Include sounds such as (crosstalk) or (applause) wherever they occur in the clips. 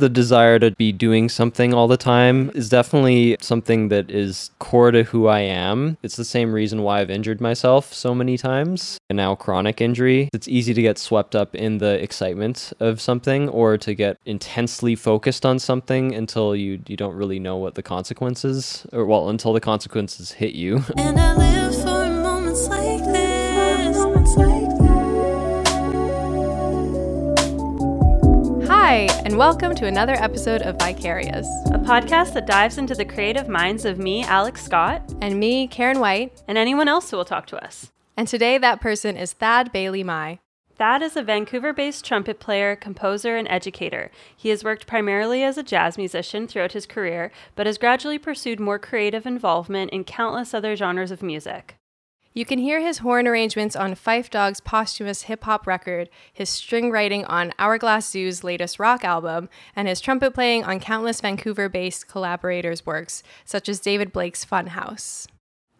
the desire to be doing something all the time is definitely something that is core to who I am. It's the same reason why I've injured myself so many times, and now chronic injury. It's easy to get swept up in the excitement of something or to get intensely focused on something until you you don't really know what the consequences or well until the consequences hit you. And welcome to another episode of Vicarious. a podcast that dives into the creative minds of me, Alex Scott, And me, Karen White. and anyone else who will talk to us. And today that person is Thad Bailey Mai. Thad is a Vancouver based trumpet player, composer, and educator. He has worked primarily as a jazz musician throughout his career, but has gradually pursued more creative involvement in countless other genres of music. You can hear his horn arrangements on Fife Dog's posthumous hip hop record, his string writing on Hourglass Zoo's latest rock album, and his trumpet playing on countless Vancouver based collaborators' works, such as David Blake's Funhouse.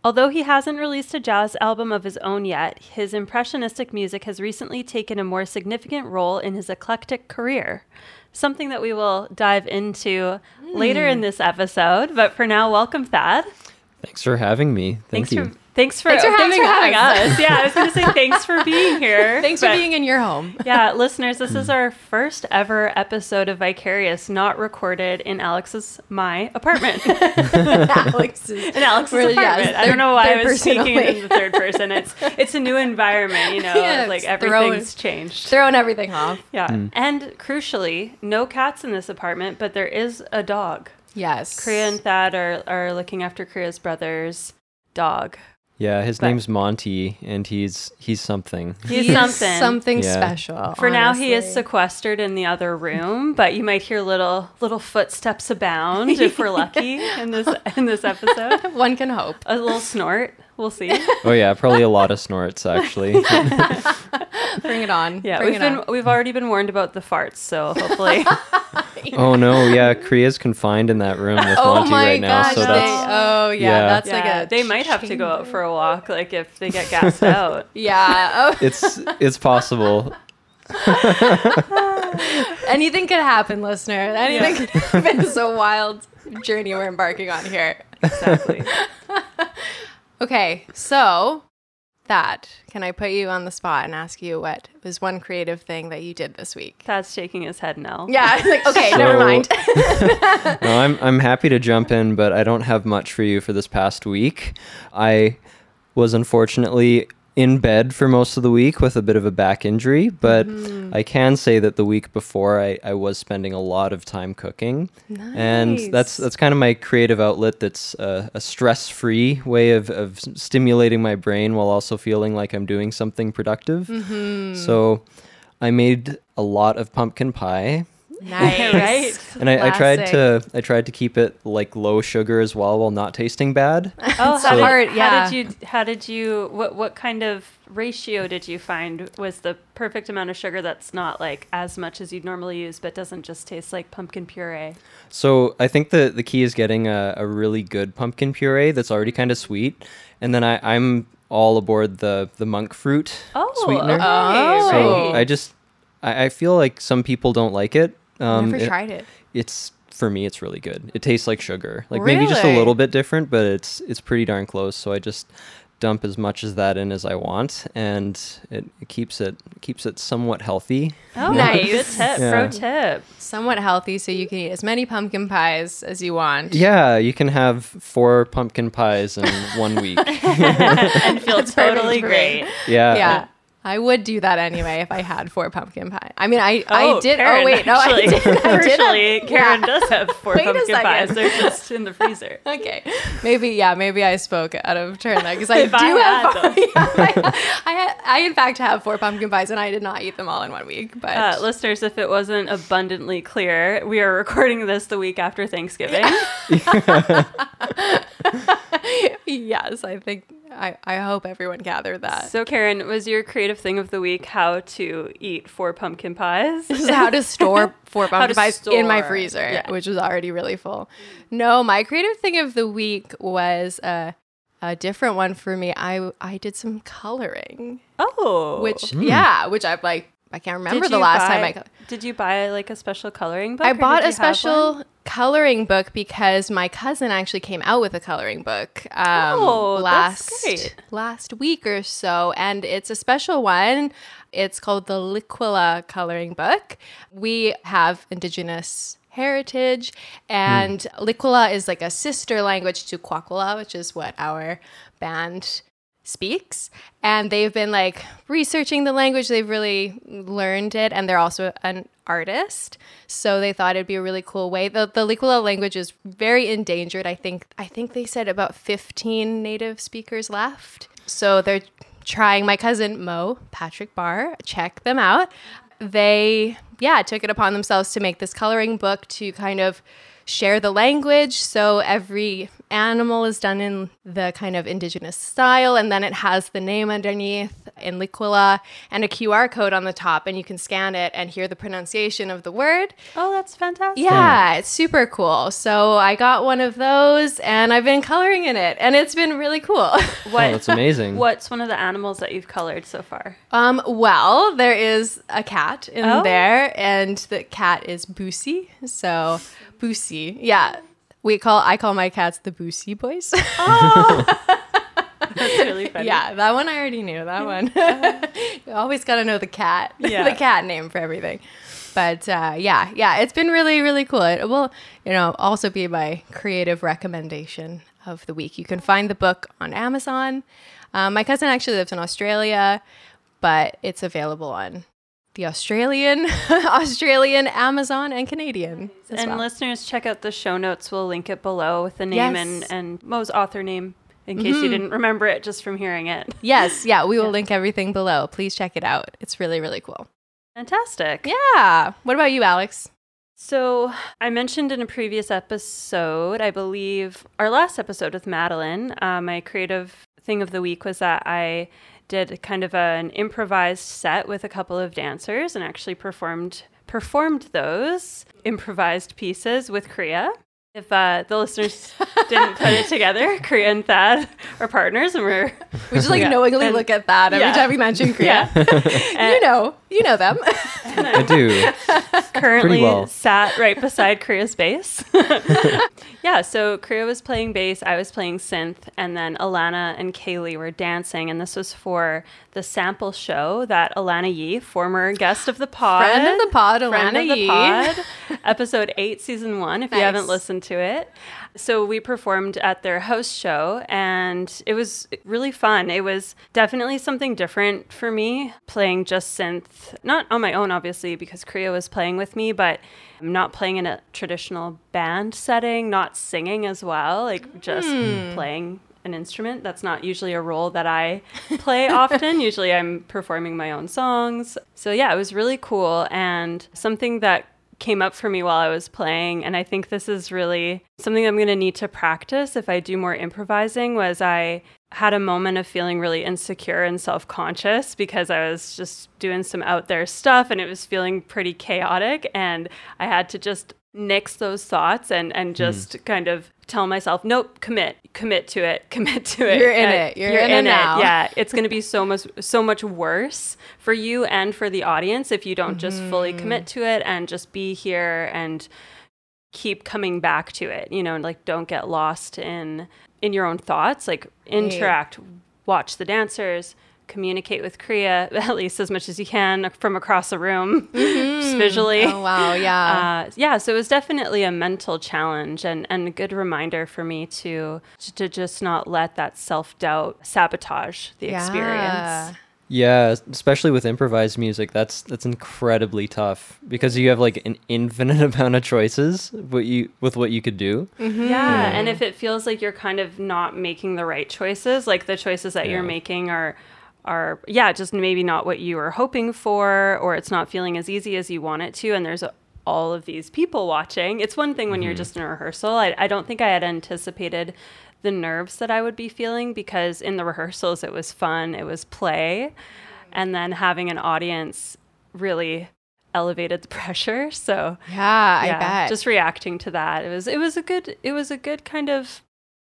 Although he hasn't released a jazz album of his own yet, his impressionistic music has recently taken a more significant role in his eclectic career. Something that we will dive into later in hmm. this episode. But for now, welcome, Thad. Thanks for having me. Thank thanks you. For, thanks for Thanks for having us. us. Yeah, I was going to say thanks for being here. (laughs) Thanks for being in your home. (laughs) Yeah, listeners, this is our first ever episode of Vicarious, not recorded in Alex's my apartment. (laughs) Alex's. in Alex's Really, yes, apartment. I don't know why I was person speaking it in the third person. It's it's a new environment, you know, Yeah, like it's throwing- everything's changed. Throwing everything off. Yeah. Mm. And crucially, no cats in this apartment, but there is a dog. Yes. Kriya and Thad are, are looking after Kriya's brother's dog. Yeah, his But- name's Monty, and he's he's something. He's He's something. Something Yeah. special. For now, he is sequestered in the other room, but you might hear little little footsteps abound if we're lucky (laughs) in this in this episode. (laughs) One can hope. A little snort, we'll see. (laughs) Oh yeah, probably a lot of snorts actually. Bring it on. Yeah, Bring we've it been on. we've already been warned about the farts, so hopefully, (laughs) oh no, yeah, Kriya's confined in that room with (laughs) Oh Monty my right now, gosh! so they, that's oh yeah, yeah. that's like a. they might have to go out for a walk, like if they get gassed (laughs) out. Yeah. Oh. it's it's possible. Oh, anything could happen, listener. Anything Yeah. could happen. It's a wild journey we're embarking on here. Exactly. Okay, so that can I put you on the spot and ask you what was one creative thing that you did this week? That's shaking his head no. Yeah. (laughs) Like okay, never mind. (laughs) No, I'm I'm happy to jump in, but I don't have much for you for this past week. I was unfortunately in bed for most of the week with a bit of a back injury, but Mm-hmm. I can say that the week before I, I was spending a lot of time cooking. And that's that's kind of my creative outlet that's uh, a stress-free way of, of stimulating my brain while also feeling like I'm doing something productive. Mm-hmm. So I made a lot of pumpkin pie nice. (laughs) Right. (laughs) and I, I tried to I tried to keep it like low sugar as well while not tasting bad. (laughs) Oh, It's how did, hard, how did you how did you what what kind of ratio did you find was the perfect amount of sugar that's not like as much as you'd normally use but doesn't just taste like pumpkin puree? So I think the the key is getting a, a really good pumpkin puree that's already kind of sweet, and then I, I'm all aboard the the monk fruit Oh, sweetener. okay, Oh. So right. I just I, I feel like some people don't like it. Um, Never it- tried it. It's for me, it's really good. It tastes like sugar, like maybe just a little bit different, but it's it's pretty darn close. So I just dump as much as that in as I want, and it, it keeps it keeps it somewhat healthy. Oh, (laughs) Nice. Good tip. Yeah. Pro tip. Somewhat healthy, so you can eat as many pumpkin pies as you want. Yeah, you can have four pumpkin pies in one week. (laughs) (laughs) and feel That's totally great. Yeah. yeah. I would do that anyway if I had four pumpkin pie. I mean, I Oh, I did. Karen, oh wait, no, actually, I did. I did have- Karen yeah. does have four Wait pumpkin pies. They're just in the freezer. (laughs) Okay, maybe yeah, maybe I spoke out of turn there because I do I have. had (laughs) yeah, I, I, had, I in fact have four pumpkin pies and I did not eat them all in one week. But Uh, listeners, if it wasn't abundantly clear, we are recording this the week after Thanksgiving. (laughs) yes, I think I, I hope everyone gathered that. So, Karen, was your creative thing of the week how to eat four pumpkin pies? This is how to store (laughs) four pumpkin to pies in my freezer, Yeah. which was already really full. No, my creative thing of the week was a, a different one for me. I I did some coloring, Oh, which hmm. yeah, which I've like I can't remember Did the you last time I. co- Did you buy like a special coloring book? I bought a have one? special coloring book because my cousin actually came out with a coloring book um, Oh, last last week or so, and it's a special one. It's called the Liquila coloring book. We have Indigenous heritage, and Liquila is like a sister language to Kwakwala, which is what our band speaks and they've been like researching the language. They've really learned it and they're also an artist. So they thought it'd be a really cool way. The, the Liquila language is very endangered. I think i think they said about 15 native speakers left. So they're trying. My cousin mo patrick barr check them out. They yeah took it upon themselves to make this coloring book to kind of share the language so every animal is done in the kind of indigenous style and then it has the name underneath in liquila and a qr code on the top and you can scan it and hear the pronunciation of the word Oh, that's fantastic. yeah it's super cool so i got one of those and i've been coloring in it and it's been really cool (laughs) What, Oh, that's amazing. What's one of the animals that you've colored so far? Um, well, there is a cat in Oh. there, and the cat is Boosie. So, Boosie, yeah, we call I call my cats the Boosie boys. Oh. (laughs) That's really funny. yeah, that one I already knew. That one, (laughs) (laughs) you always got to know the cat, Yeah. the cat name for everything. But uh, yeah, yeah, it's been really, really cool. It will, you know, also be my creative recommendation of the week. You can find the book on Amazon. Um, my cousin actually lives in Australia, but it's available on the Australian, (laughs) Australian, Amazon, and Canadian. as And well. listeners, check out the show notes. We'll link it below with the name Yes. Mm-hmm. and, and Moe's author name in case you didn't remember it just from hearing it. yes, yeah, we will (laughs) link everything below. Please check it out. It's really, really cool. Fantastic. Yeah. What about you, Alex? So, I mentioned in a previous episode, I believe our last episode with Madeline, uh, my creative thing of the week was that I did kind of an improvised set with a couple of dancers and actually performed performed those improvised pieces with Kriya. If uh, the listeners didn't put it together, (laughs) Kriya and Thad are partners, and we're We just like Yeah. knowingly And- look at that every yeah. time we mention Kriya. (laughs) And- you know, you know them. (laughs) I do. currently well. sat right beside Kriya's bass. yeah, so Kriya was playing bass, I was playing synth, and then Alana and Kaylee were dancing. And this was for the sample show that Alana Yee, former guest of the pod, Friend of the pod, friend Alana of the Yee. pod, episode eight, season one, if you haven't Nice. listened to it. So we performed at their house show and it was really fun. It was definitely something different for me playing just synth, not on my own, obviously, because Kriya was playing with me, but I'm not playing in a traditional band setting, not singing as well, like just hmm. playing an instrument. That's not usually a role that I play (laughs) often. Usually I'm performing my own songs. So yeah, it was really cool and something that came up for me while I was playing and I think this is really something I'm going to need to practice if I do more improvising was I had a moment of feeling really insecure and self-conscious because I was just doing some out there stuff and it was feeling pretty chaotic and I had to just nix those thoughts and and hmm. just kind of tell myself nope commit commit to it (laughs) commit to it. You're in it. You're in it now. yeah it's going to be so much so much worse for you and for the audience if you don't just fully mm-hmm. commit to it and just be here and keep coming back to it you know and like don't get lost in in your own thoughts. Like interact watch the dancers communicate with kriya (laughs) at least as much as you can from across the room (laughs) just visually Oh wow, yeah. uh, yeah, so it was definitely a mental challenge and, and a good reminder for me to to just not let that self doubt sabotage the Yeah. experience. Yeah, especially with improvised music, that's that's incredibly tough because you have like an infinite (laughs) amount of choices what you with what you could do. Yeah, and if it feels like you're kind of not making the right choices, like the choices that you're making are are yeah, just maybe not what you were hoping for or it's not feeling as easy as you want it to and there's a, all of these people watching. It's one thing when you're mm-hmm. just in a rehearsal. I, I don't think I had anticipated the nerves that I would be feeling because in the rehearsals it was fun, it was play, and then having an audience really elevated the (laughs) pressure. So yeah, I bet. just reacting to that. It was it was a good it was a good kind of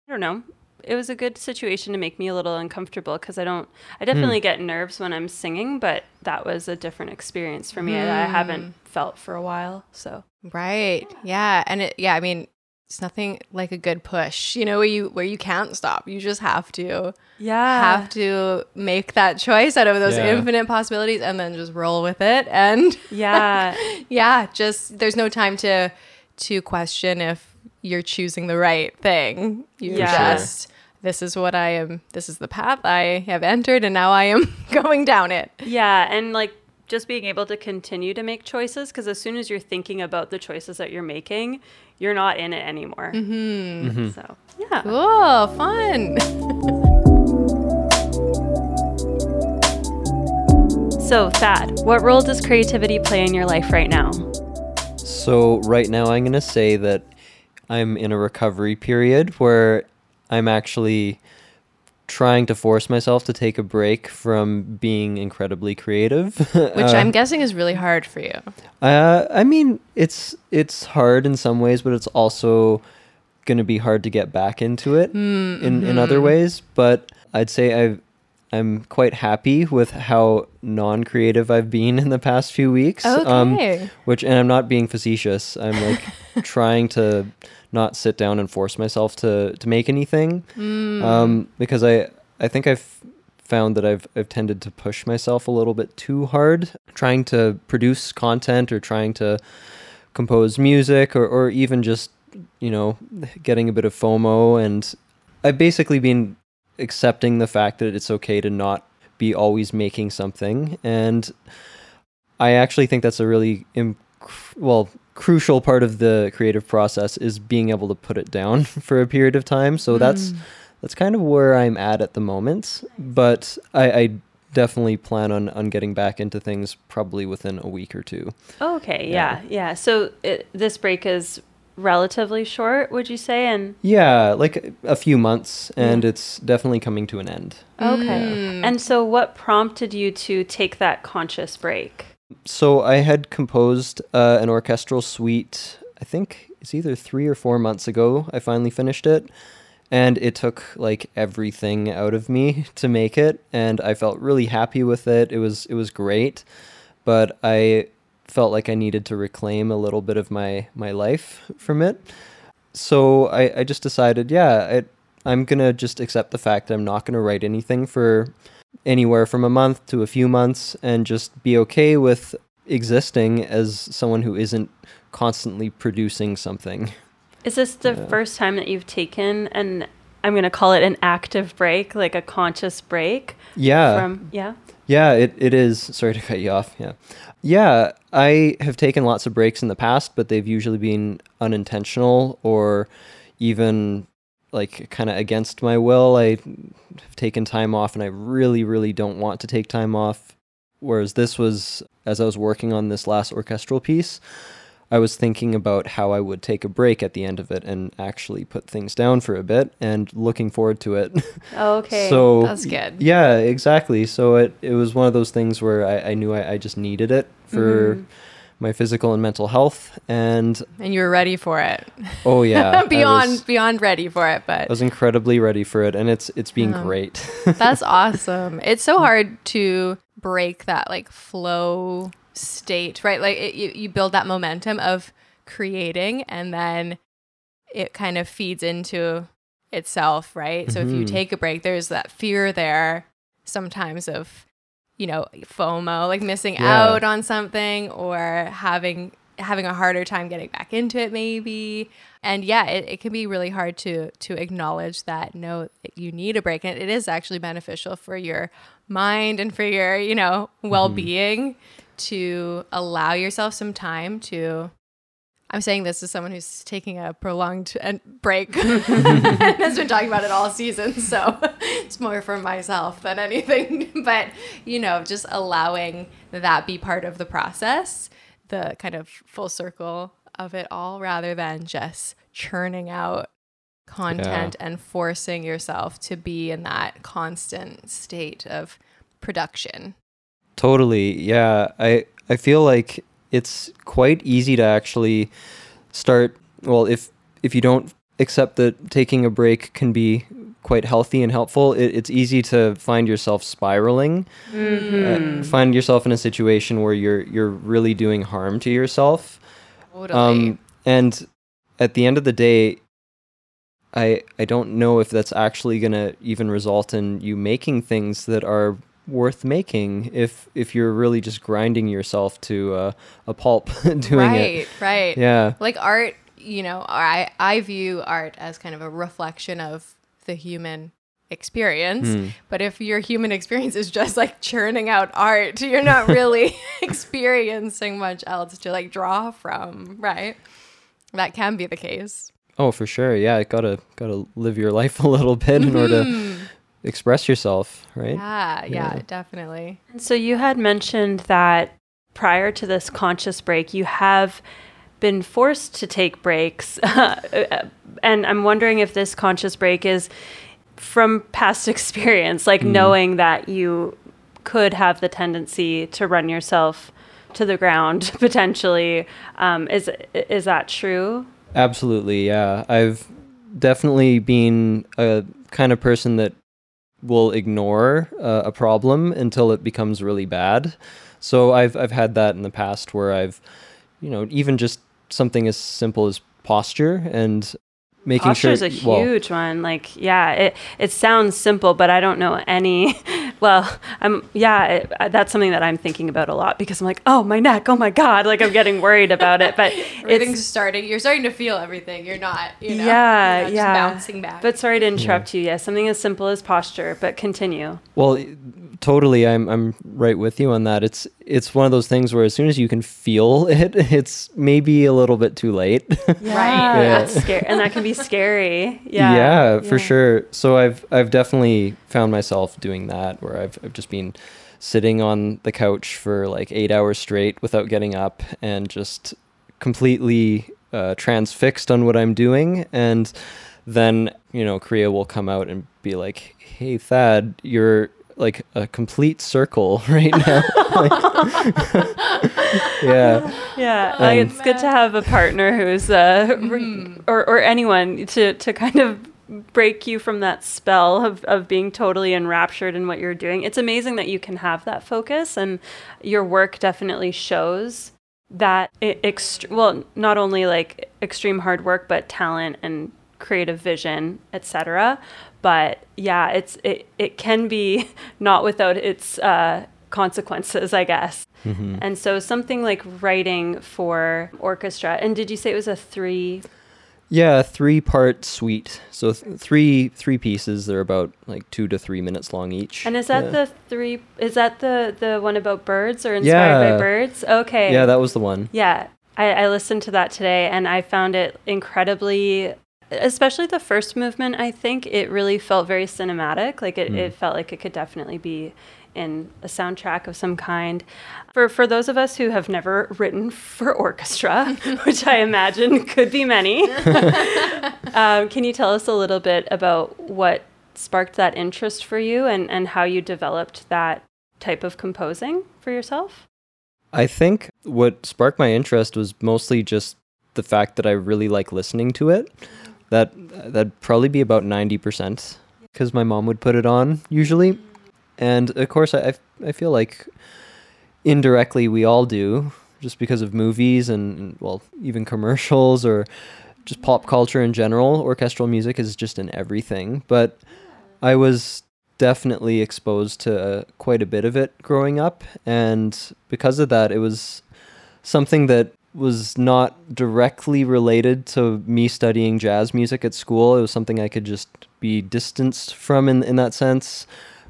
I don't know it was a good situation to make me a little uncomfortable because I don't I hmm. definitely get nerves when I'm singing, but that was a different experience for me that I hmm. haven't felt for a while. So Right. Yeah. And it yeah, I mean, it's nothing like a good push, you know, where you where you can't stop. You just have to yeah, have to make that choice out of those Yeah. infinite possibilities and then just roll with it. And yeah, (laughs) yeah, just there's no time to to question if you're choosing the right thing. You Yeah. just this is what I am this is the path I have entered and now I am (laughs) going down it. yeah, and like just being able to continue to make choices because as soon as you're thinking about the choices that you're making, you're not in it anymore. Mm-hmm. So yeah, Oh, fun. (laughs) So, Thad, what role does creativity play in your life right now? So right now I'm going to say that I'm in a recovery period where I'm actually trying to force myself to take a break from being incredibly creative. (laughs) Which uh, I'm guessing is really hard for you. Uh, I mean, it's it's hard in some ways, but it's also going to be hard to get back into it hmm, in in other mm-hmm. ways. But I'd say I've I'm quite happy with how non-creative I've been in the past few weeks. Okay. which and I'm not being facetious. I'm like (laughs) trying to not sit down and force myself to to make anything. Um, because I I think I've found that I've I've tended to push myself a little bit too hard trying to produce content or trying to compose music or or even just you know getting a bit of FOMO and I've basically been accepting the fact that it's okay to not be always making something and I actually think that's a really im- well crucial part of the creative process is being able to put it down (laughs) for a period of time. So that's hmm. that's kind of where I'm at at the moment. But I, I definitely plan on on getting back into things probably within a week or two. Okay, yeah, yeah. So, it, this break is relatively short, would you say? And Yeah, like a few months, and it's definitely coming to an end. okay. And so, what prompted you to take that conscious break? So I had composed uh, an orchestral suite. I think it's either three or four months ago. I finally finished it, and it took like everything out of me (laughs) to make it, and I felt really happy with it. It was it was great, but I felt like I needed to reclaim a little bit of my my life from it. So I, I just decided, yeah, I, I'm gonna just accept the fact that I'm not gonna write anything for anywhere from a month to a few months and just be okay with existing as someone who isn't constantly producing something. Is this the first time that you've taken an I'm going to call it an active break, like a conscious break Yeah. from yeah. Yeah, it, it is. Sorry to cut you off. Yeah. Yeah, I have taken lots of breaks in the past, but they've usually been unintentional or even like kind of against my will. I have taken time off and I really, really don't want to take time off. Whereas this was, as I was working on this last orchestral piece, I was thinking about how I would take a break at the end of it and actually put things down for a bit and looking forward to it. (laughs) Okay. So That's good. Yeah, exactly. So it it was one of those things where I, I knew I, I just needed it for Mm-hmm. my physical and mental health. And And you were ready for it. oh yeah, (laughs) beyond was, beyond ready for it, but I was incredibly ready for it, and it's it's been Um, great. (laughs) That's awesome. It's so hard to break that like flow state, right? Like it, you, you build that momentum of creating and then it kind of feeds into itself, right? So if you Mhm. take a break, there's that fear there sometimes of, you know, FOMO, like missing Yeah. out on something or having having a harder time getting back into it maybe and yeah it, it can be really hard to to acknowledge that no you need a break and it is actually beneficial for your mind and for your you know well-being to allow yourself some time to i'm saying this as someone who's taking a prolonged break. And (laughs) (laughs) has been talking about it all season so (laughs) it's more for myself than anything. But you know just allowing that be part of the process the kind of full circle of it all rather than just churning out content and forcing yourself to be in that constant state of production. Totally. Yeah. I I feel like it's quite easy to actually start well if if you don't accept that taking a break can be quite healthy and helpful. It, it's easy to find yourself spiraling, uh, find yourself in a situation where you're you're really doing harm to yourself. Totally. Um, and at the end of the day, I I don't know if that's actually gonna even result in you making things that are worth making if if you're really just grinding yourself to uh, a pulp (laughs) doing right, it. right. right. Yeah. Like art, you know, I I view art as kind of a reflection of the human experience. Hmm. But if your human experience is just like churning out art, you're not really (laughs) experiencing much else to like draw from, right? That can be the case. Oh, for sure. Yeah, gotta gotta live your life a little bit in order to express yourself, right? Yeah, yeah, Yeah. definitely. And so you had mentioned that prior to this conscious break, you have been forced to take breaks. (laughs) and I'm wondering if this conscious break is from past (laughs) experience, like knowing that you could have the tendency to run yourself to the ground (laughs) potentially. Um, is is that true? Absolutely, yeah. I've definitely been a kind of person that will ignore uh, a problem until it becomes really bad. So I've I've had that in the past where I've, you know, even just something as simple as posture and making Posture sure. is a well, huge one. Like, yeah, it it sounds simple, but I don't know any. (laughs) Well, I'm yeah, it, uh, that's something that I'm thinking about a lot because I'm like, oh my neck, oh my god, like I'm getting worried about it. But (laughs) Everything's starting. You're starting to feel everything. You're not. You know, yeah, you're not just yeah, bouncing back. But sorry to interrupt you. Yeah, something as simple as posture, but continue. Well, totally. I'm I'm right with you on that. It's it's one of those things where as soon as you can feel (laughs) it, it's maybe a little bit too late. (laughs) Right. Yeah. That's scary, and that can be scary. (laughs) Yeah, yeah, for sure. So I've I've definitely found myself doing that where I've I've just been sitting on the couch for like eight hours straight without getting up and just completely uh, transfixed on what I'm doing, and then you know Kriya will come out and be like, "Hey Thad, you're." Like a complete circle (laughs) right now. Like- (laughs) yeah. Yeah, like, Um, it's good to have a partner who's uh, re- or or anyone to to kind of break you from that spell of, of being totally enraptured in what you're doing. It's amazing that you can have that focus, and your work definitely shows that it ext- well, not only like extreme hard work, but talent and creative vision, etc. But yeah, it's it it can be (laughs) not without its uh, consequences, I guess. And so something like writing for orchestra. And did you say it was a three? Yeah, three part suite. So th- three three pieces. They're about like two to three minutes long each. And is that yeah. the three? Is that the the one about birds or inspired Yeah. by birds? Okay. Yeah, that was the one. Yeah, I, I listened to that today and I found it incredibly, especially the first movement. I think it really felt very cinematic. Like it, it felt like it could definitely be in a soundtrack of some kind. For for those of us who have never written for orchestra, (laughs) which I imagine could be many, (laughs) um, can you tell us a little bit about what sparked that interest for you and, and how you developed that type of composing for yourself? I think what sparked my interest was mostly just the fact that I really like listening to it. That that'd probably be about ninety percent because my mom would put it on usually, and of course I I, feel like indirectly we all do just because of movies and and, well even commercials or just pop culture in general. Orchestral music is just in everything, but I was definitely exposed to uh, quite a bit of it growing up, and because of that, it was something that was not directly related to me studying jazz music at school. It was something I could just be distanced from in in that sense,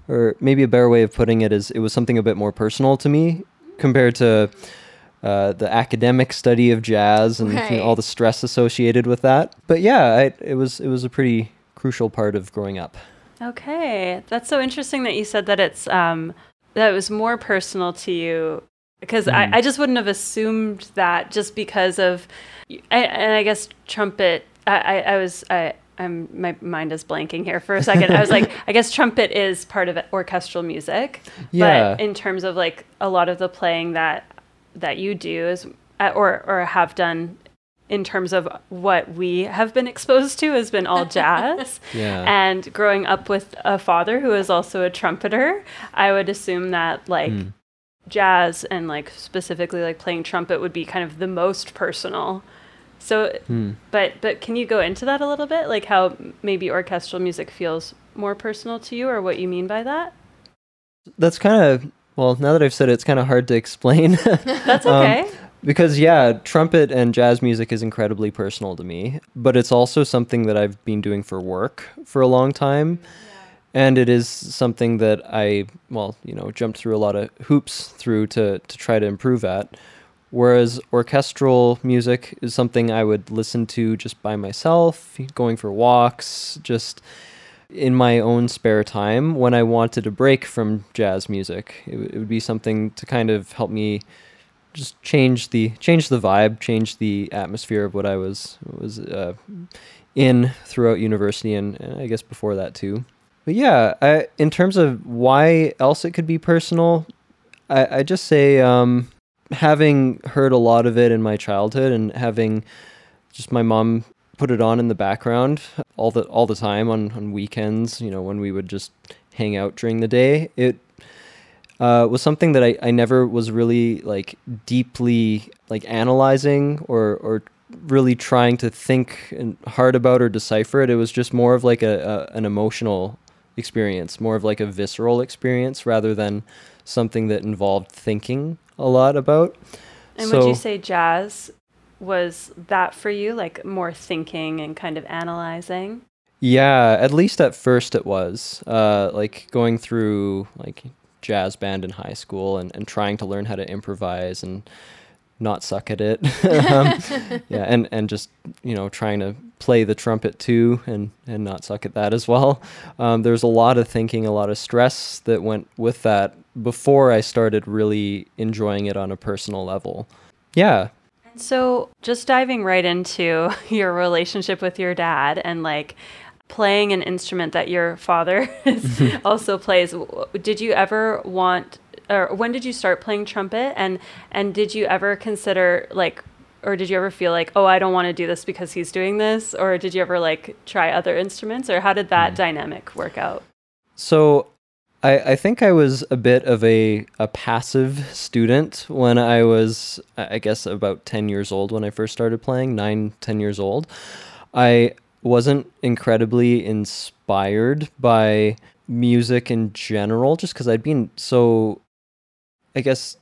or maybe a better way of putting it is it was something a bit more personal to me compared to. Uh, the academic study of jazz and you know, all the stress associated with that, but yeah, I, it was it was a pretty crucial part of growing up. Okay, that's so interesting that you said that it's um that it was more personal to you because I, I just wouldn't have assumed that just because of I, and I guess trumpet. I, I, I was I. I'm my mind is blanking here for a second. I was like, (laughs) I guess trumpet is part of orchestral music, Yeah. but in terms of like a lot of the playing that that you do is uh, or or have done in terms of what we have been exposed to has been all jazz. (laughs) Yeah. And growing up with a father who is also a trumpeter, I would assume that like Hmm. Jazz and like specifically like playing trumpet would be kind of the most personal. So Hmm. but but can you go into that a little bit like how maybe orchestral music feels more personal to you or what you mean by that? That's kind of well. Now that I've said it, it's kind of hard to explain. (laughs) That's Um, okay. because yeah, trumpet and jazz music is incredibly personal to me, but it's also something that I've been doing for work for a long time. And it is something that I, well, you know, jumped through a lot of hoops through to, to try to improve at. Whereas orchestral music is something I would listen to just by myself, going for walks, just in my own spare time when I wanted a break from jazz music. It, it would be something to kind of help me just change the change the vibe, change the atmosphere of what I was was uh, in throughout university and, and I guess before that too. But yeah, I, in terms of why else it could be personal, I, I just say um, having heard a lot of it in my childhood and having just my mom put it on in the background all the all the time on, on weekends, you know, when we would just hang out during the day. It uh, was something that I, I never was really like deeply like analyzing or or really trying to think hard about or decipher it. It was just more of like a, a an emotional experience, more of like a visceral experience rather than something that involved thinking a lot about. And would you say jazz was that for you like more thinking and kind of analyzing? Yeah, at least at first it was. Uh, like going through like jazz band in high school and, and trying to learn how to improvise and not suck at it. (laughs) (laughs) um, yeah, and, and just, you know, trying to play the trumpet too and, and not suck at that as well. Um, there's a lot of thinking, a lot of stress that went with that before I started really enjoying it on a personal level. Yeah. So, just diving right into (laughs) your relationship with your dad and like playing an instrument that your father also plays, did you ever want or when did you start playing trumpet and and did you ever consider like or did you ever feel like, "Oh, I don't want to do this because he's doing this?" Or did you ever like try other instruments or how did that mm. dynamic work out? So I, I think I was a bit of a, a passive student when I was, I I guess, about 10 years old when I first started playing, nine, 10 years old. I wasn't incredibly inspired by music in general, just because I'd been so, I guess,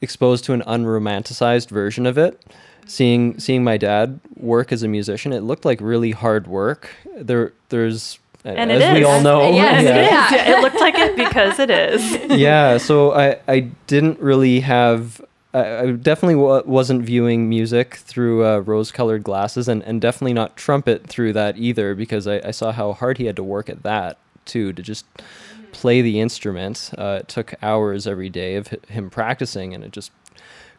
exposed to an unromanticized version of it. Seeing seeing my dad work as a musician, it looked like really hard work. There there's And as we all know, Yes, yeah. it is. it looked like it because it is. (laughs) yeah so i i didn't really have i, I definitely wa wasn't viewing music through uh, rose colored glasses and, and definitely not trumpet through that either because I, I saw how hard he had to work at that too to just play the instrument uh, it took hours every day of hi- him practicing and it just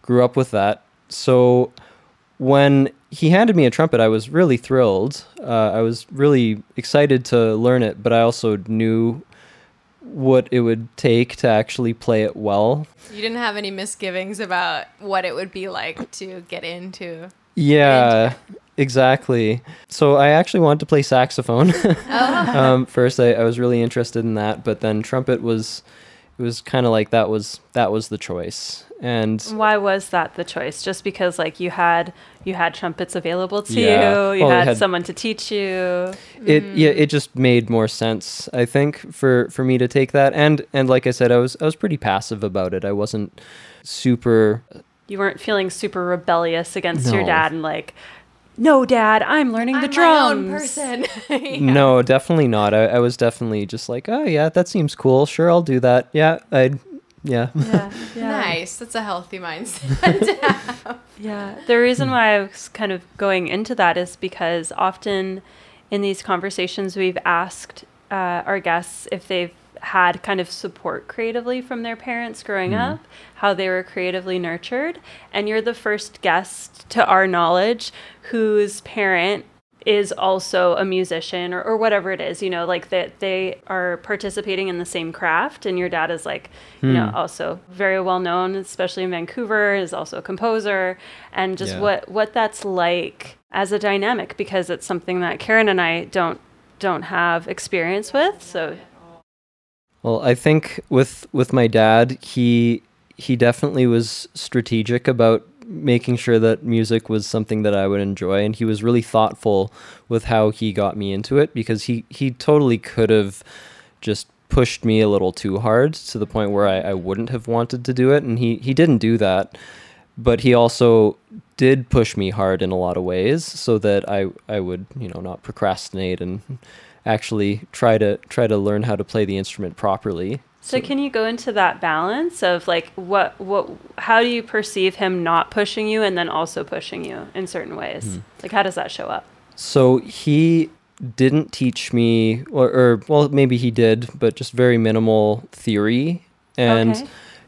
grew up with that so when he handed me a trumpet, I was really thrilled. Uh, I was really excited to learn it, but I also knew what it would take to actually play it well. You didn't have any misgivings about what it would be like to get into. Yeah, exactly. So I actually wanted to play saxophone. (laughs) um, first, I, I was really interested in that, but then trumpet was it was kind of like that was that was the choice. And Why was that the choice? Just because like you had you had trumpets available to Yeah. you, you Well, had, had- someone to teach you. it yeah it just made more sense i think for for me to take that and and like i said i was i was pretty passive about it i wasn't super You weren't feeling super rebellious against your dad and like, no, dad, I'm learning the I'm drums. my own person. (laughs) (laughs) no definitely not I, I was definitely just like oh yeah that seems cool sure i'll do that yeah i'd yeah Yeah, (laughs) yeah. Nice. That's a healthy mindset. Yeah. The reason why I was kind of going into that is because often in these conversations, we've asked uh, our guests if they've had kind of support creatively from their parents growing up, how they were creatively nurtured. And you're the first guest, to our knowledge, whose parent is also a musician or, or whatever it is, you know, like that they are participating in the same craft. And your dad is like, you know, Hmm. also very well known, especially in Vancouver, is also a composer. And just Yeah. what, what that's like as a dynamic, because it's something that Karen and I don't don't have experience with. So Well, I think with with my dad, he he definitely was strategic about making sure that music was something that I would enjoy and he was really thoughtful with how he got me into it because he he totally could have just pushed me a little too hard to the point where I, I wouldn't have wanted to do it and he he didn't do that. But he also did push me hard in a lot of ways so that I I would you know not procrastinate and actually try to try to learn how to play the instrument properly. So can you go into that balance of like what what how do you perceive him not pushing you and then also pushing you in certain ways? Hmm. Like how does that show up? So he didn't teach me, or, or well, maybe he did, but just very minimal theory. And Okay.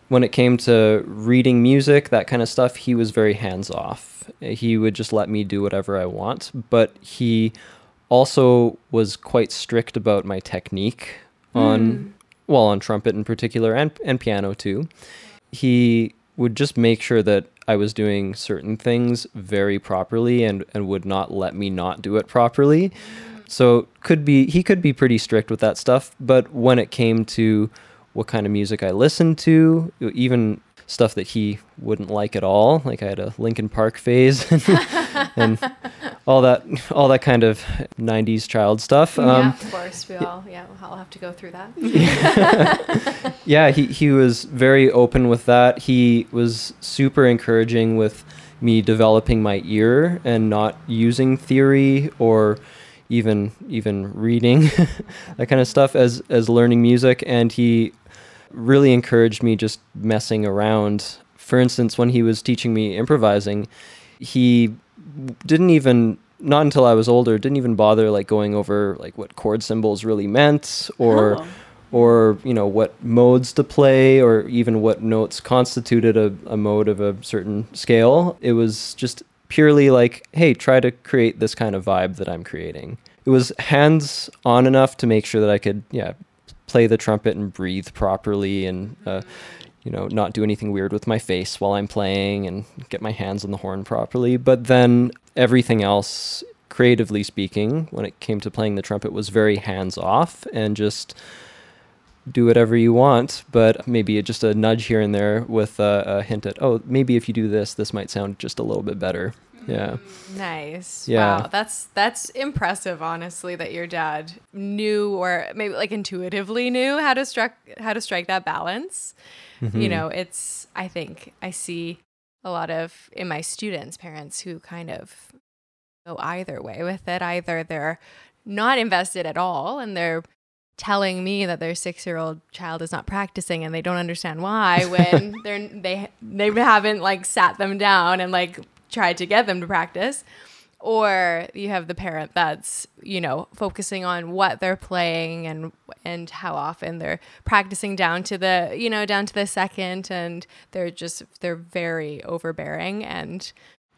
when it came to reading music, that kind of stuff, he was very hands off. He would just let me do whatever I want, but he also was quite strict about my technique on, hmm. well, on trumpet in particular and, and piano too. He would just make sure that I was doing certain things very properly and, and would not let me not do it properly. So could be he could be pretty strict with that stuff, but when it came to what kind of music I listened to, even stuff that he wouldn't like at all, like I had a Linkin Park phase (laughs) and all that all that kind of 90s child stuff. Um, yeah, of course, we all yeah, I'll have to go through that. (laughs) yeah, he, he was very open with that. He was super encouraging with me developing my ear and not using theory or even even reading (laughs) that kind of stuff as as learning music and he really encouraged me just messing around. For instance, when he was teaching me improvising, he didn't even not until I was older didn't even bother like going over like what chord symbols really meant or Oh. or you know what modes to play or even what notes constituted a, a mode of a certain scale. It was just purely like hey try to create this kind of vibe that i'm creating. It was hands on enough to make sure that i could yeah play the trumpet and breathe properly and uh, you know not do anything weird with my face while i'm playing and get my hands on the horn properly but then everything else creatively speaking when it came to playing the trumpet was very hands off and just do whatever you want, but maybe just a nudge here and there with a, a hint at, oh, maybe if you do this, this might sound just a little bit better. Mm, yeah. Nice. Yeah. Wow. That's that's impressive, honestly, that your dad knew or maybe like intuitively knew how to strike how to strike that balance. Mm-hmm. You know, it's I think I see a lot of in my students' parents who kind of go either way with it. Either they're not invested at all and they're telling me that their six-year-old child is not practicing and they don't understand why (laughs) when they're they they haven't like sat them down and like tried to get them to practice or you have the parent that's you know focusing on what they're playing and and how often they're practicing down to the you know down to the second and they're just they're very overbearing and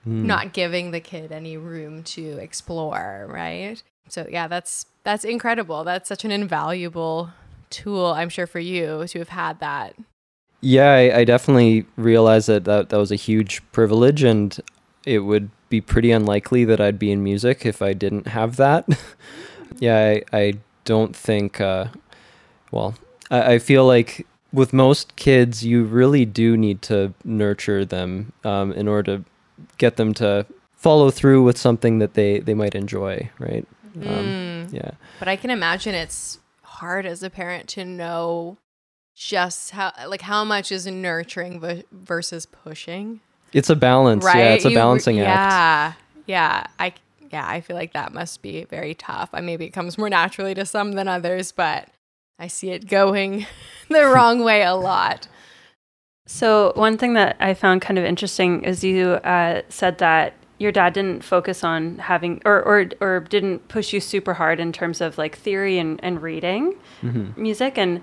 hmm. not giving the kid any room to explore right? So yeah that's that's incredible. That's such an invaluable tool i'm sure for you to have had that. Yeah, I, I definitely realized that, that that was a huge privilege, and it would be pretty unlikely that I'd be in music if I didn't have that. (laughs) yeah, I, I don't think, uh, well, I, I feel like with most kids, you really do need to nurture them um, in order to get them to follow through with something that they, they might enjoy, right? Um, yeah. But I can imagine it's hard as a parent to know just how like how much is nurturing v- versus pushing. It's a balance. Right? Yeah, it's a You- balancing act. Yeah. Yeah. I yeah, I feel like that must be very tough. I maybe it comes more naturally to some than others, but I see it going (laughs) the wrong way a lot. So one thing that I found kind of interesting is you uh, said that your dad didn't focus on having or, or or didn't push you super hard in terms of like theory and, and reading music and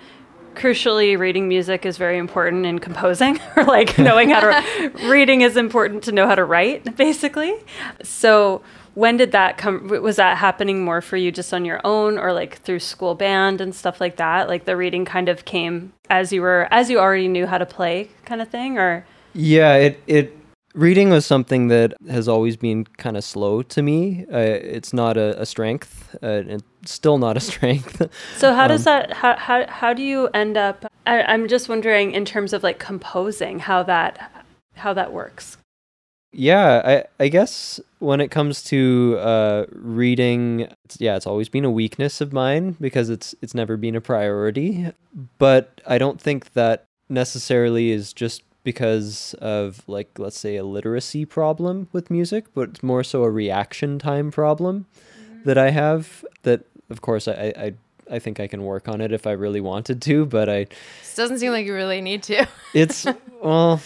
crucially reading music is very important in composing (laughs) or like knowing how to (laughs) reading is important to know how to write basically so when did that come? Was that happening more for you just on your own, or like through school band and stuff like that? Like the reading kind of came as you were as you already knew how to play, kind of thing, or Yeah, it it reading was something that has always been kind of slow to me. Uh, it's not a, a strength. Uh, it's still not a (laughs) strength. So how does Um, that how, how how do you end up I, I'm just wondering in terms of like composing how that how that works. Yeah, I I guess when it comes to uh, reading, it's, yeah, it's always been a weakness of mine because it's it's never been a priority. But I don't think that necessarily is just because of like let's say a literacy problem with music, but it's more so a reaction time problem that I have. That of course I I. I think I can work on it if I really wanted to, but I This doesn't seem like you really need to. (laughs) it's well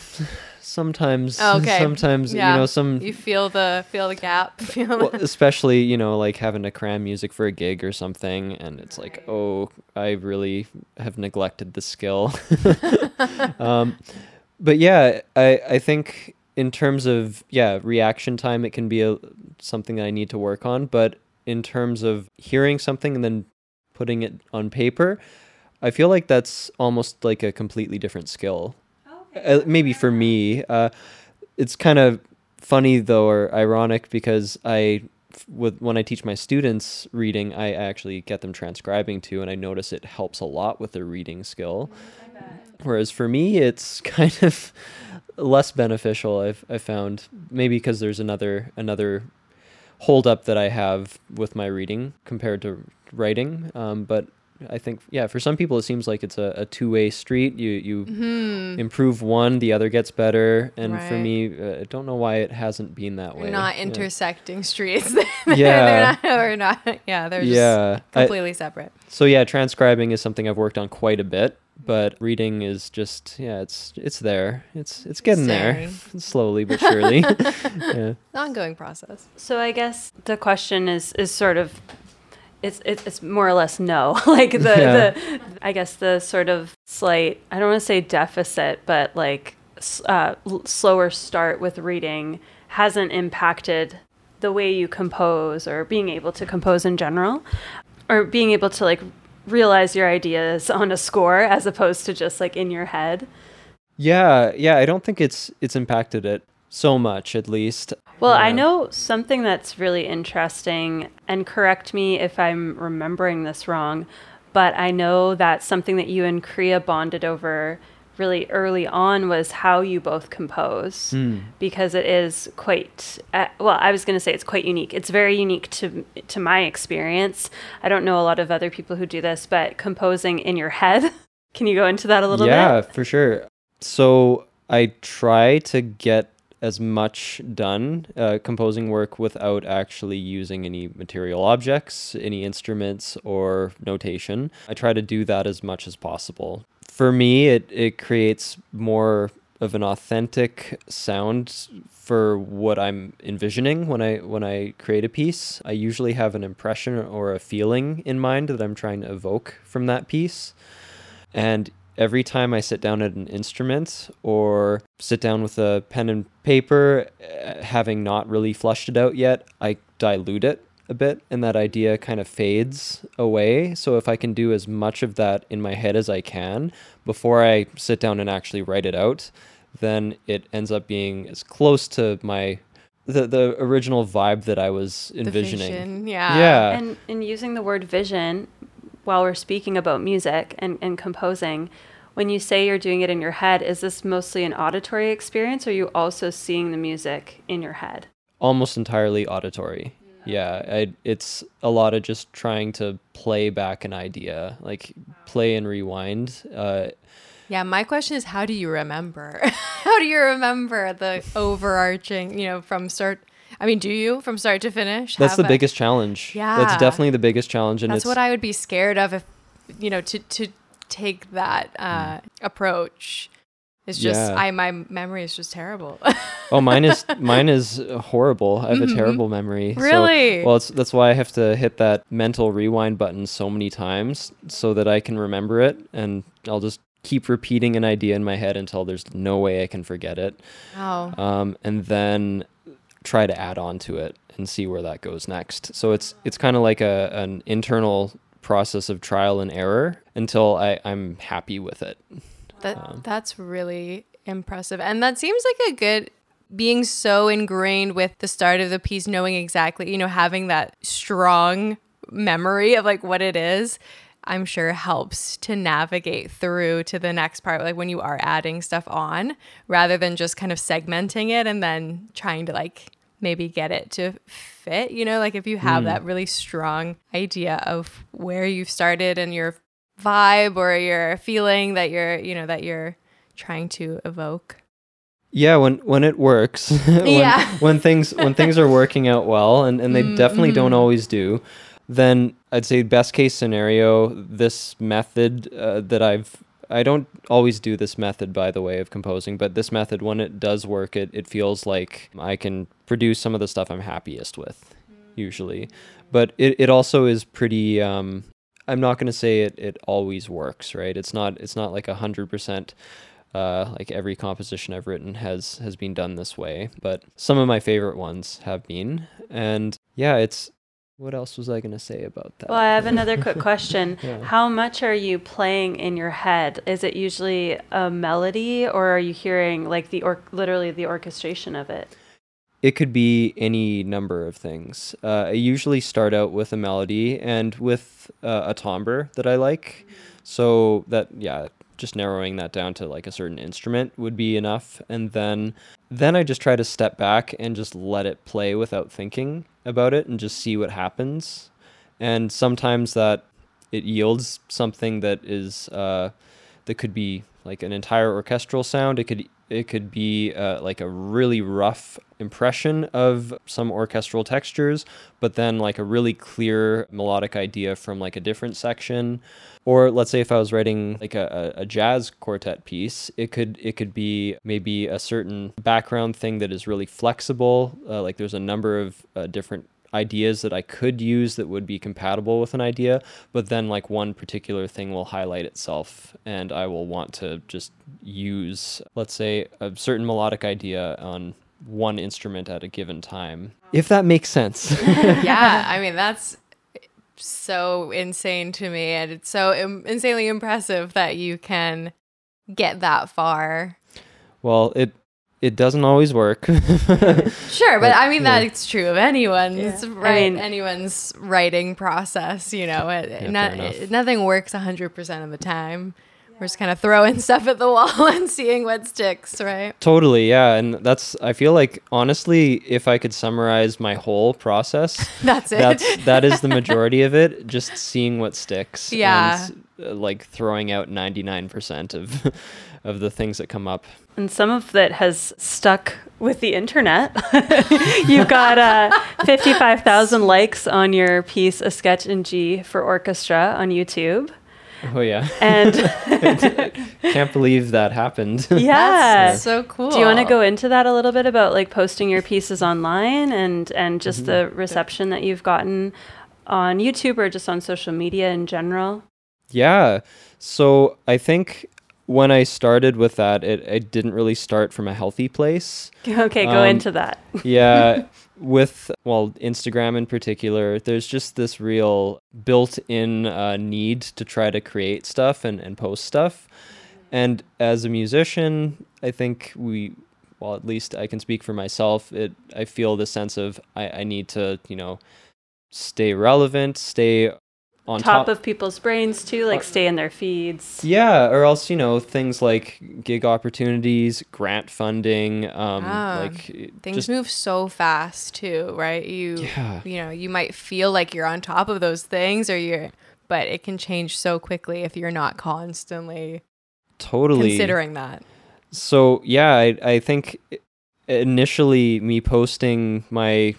sometimes Oh, okay. sometimes Yeah. you know some You feel the feel the gap. (laughs) Feel well, the- especially you know like having to cram music for a gig or something and it's like oh i really have neglected the skill (laughs) um, but yeah i i think in terms of yeah reaction time it can be a something that i need to work on but in terms of hearing something and then putting it on paper i feel like that's almost like a completely different skill. Uh, maybe for me uh, it's kind of funny though or ironic because i with when i teach my students reading i actually get them transcribing too and i notice it helps a lot with their reading skill whereas for me it's (laughs) kind of less beneficial i've i found maybe because there's another another hold up that i have with my reading compared to writing um, but i think yeah for some people it seems like it's a, a two-way street you you improve one the other gets better and for me uh, i don't know why it hasn't been that way They're not Yeah. intersecting streets. (laughs) (laughs) they're, Yeah. they're not. They're not. Yeah, they're just yeah I- completely separate. so yeah transcribing is something i've worked on quite a bit but reading is just yeah it's it's there it's it's getting there (laughs) slowly but surely (laughs) yeah Ongoing process. So I guess the question is is sort of it's it's, it's more or less no. (laughs) like the, Yeah. the I guess the sort of slight I don't want to say deficit, but like uh, slower start with reading hasn't impacted the way you compose or being able to compose in general, or being able to like realize your ideas on a score as opposed to just like in your head. yeah yeah i don't think it's it's impacted it so much at least Well, I know something that's really interesting, and correct me if I'm remembering this wrong, but I know that something that you and Kriya bonded over really early on was how you both compose Hmm. because it is quite uh, well i was going to say it's quite unique. It's very unique to to my experience. I don't know a lot of other people who do this but composing in your head (laughs) can you go into that a little yeah bit? yeah for sure. So i try to get as much done uh, composing work without actually using any material objects any instruments or notation. I try to do that as much as possible for me it, it creates more of an authentic sound for what i'm envisioning when i when i create a piece. I usually have an impression or a feeling in mind that i'm trying to evoke from that piece. And every time I sit down at an instrument or sit down with a pen and paper, uh, having not really flushed it out yet, I dilute it a bit and that idea kind of fades away. So if I can do as much of that in my head as I can before I sit down and actually write it out, then it ends up being as close to my the the original vibe that I was The envisioning. vision, yeah. Yeah. And in using the word vision, while we're speaking about music and, and composing, when you say you're doing it in your head, is this mostly an auditory experience or are you also seeing the music in your head? almost entirely auditory. Yeah, I, it's a lot of just trying to play back an idea, like play and rewind. Uh, Yeah, my question is how do you remember? (laughs) how do you remember the overarching, you know, from start I mean, do you from start to finish? that's the a- biggest challenge. Yeah. that's definitely the biggest challenge, and That's what I would be scared of if you know, to to take that uh approach. It's just Yeah. I my memory is just terrible. oh mine is (laughs) mine is horrible. I have a terrible memory. So- Mm-hmm. Really? well, it's that's why I have to hit that mental rewind button so many times so that I can remember it, and I'll just keep repeating an idea in my head until there's no way I can forget it. wow. Um, and then try to add on to it and see where that goes next. So it's it's kind of like a an internal process of trial and error until I, I'm happy with it. That um, that's really impressive. And that seems like a good being so ingrained with the start of the piece knowing exactly, you know, having that strong memory of like what it is. I'm sure helps to navigate through to the next part, like when you are adding stuff on, rather than just kind of segmenting it and then trying to like maybe get it to fit. You know, like if you have hmm. that really strong idea of where you've started and your vibe or your feeling that you're, you know, that you're trying to evoke. Yeah, when when it works, (laughs) when, Yeah. when things when things are working out well, and and they definitely don't always do, then I'd say best case scenario, this method uh, that I've I don't always do this method by the way of composing, but this method when it does work, it it feels like I can produce some of the stuff I'm happiest with, usually, but it it also is pretty. Um, I'm not going to say it it always works, right? It's not it's not like a hundred percent uh, like every composition I've written has has been done this way, but some of my favorite ones have been. And yeah, it's what else was I gonna say about that? Well, I have another quick (laughs) question. Yeah. How much are you playing in your head? Is it usually a melody, or are you hearing like the or literally the orchestration of it? It could be any number of things. Uh, I usually start out with a melody and with uh, a timbre that I like. So that yeah, just narrowing that down to like a certain instrument would be enough, and then then I just try to step back and just let it play without thinking about it and just see what happens. And sometimes that it yields something that is uh, that could be like an entire orchestral sound. It could it could be uh, like a really rough impression of some orchestral textures, but then like a really clear melodic idea from like a different section. Or let's say if I was writing like a, a jazz quartet piece, it could it could be maybe a certain background thing that is really flexible. Uh, like there's a number of uh, different ideas that I could use that would be compatible with an idea, but then like one particular thing will highlight itself and I will want to just use, let's say, a certain melodic idea on one instrument at a given time. If that makes sense. (laughs) yeah, I mean that's so insane to me, and it's so Im- insanely impressive that you can get that far. well, it it doesn't always work. (laughs) Sure, but I mean yeah. that's true of anyone's I right mean- anyone's writing process. You know, it, fair not, enough. nothing works hundred percent of the time. We're just kind of throwing (laughs) stuff at the wall (laughs) and seeing what sticks, right? Totally, yeah, and that's I feel like honestly, if I could summarize my whole process, That's it. that's that is the majority of it, just seeing what sticks Yeah. and uh, like throwing out 99% of of the things that come up. And some of that has stuck with the internet. (laughs) You've got uh, (laughs) 55,000 likes on your piece, A Sketch in G for Orchestra on YouTube. Oh yeah. And (laughs) Can't believe that happened. yeah. so cool. Do you want to go into that a little bit about like posting your pieces online and and just the Mm-hmm. reception that you've gotten on YouTube or just on social media in general? Yeah. So I think when I started with that, it, it didn't really start from a healthy place. (laughs) Okay, go Um, into that. (laughs) Yeah. with, well, Instagram in particular, there's just this real built in uh, need to try to create stuff and, and post stuff. And as a musician, I think we, well, at least I can speak for myself. It, I feel the sense of I, I need to, you know, stay relevant, stay on Top top, of people's brains too, like stay in their feeds. yeah, or else you know things like gig opportunities, grant funding, um, Ah, like Things just move so fast too, right? You Yeah. you know, you might feel like you're on top of those things or you're but it can change so quickly if you're not constantly totally considering that. So yeah, I I think initially me posting my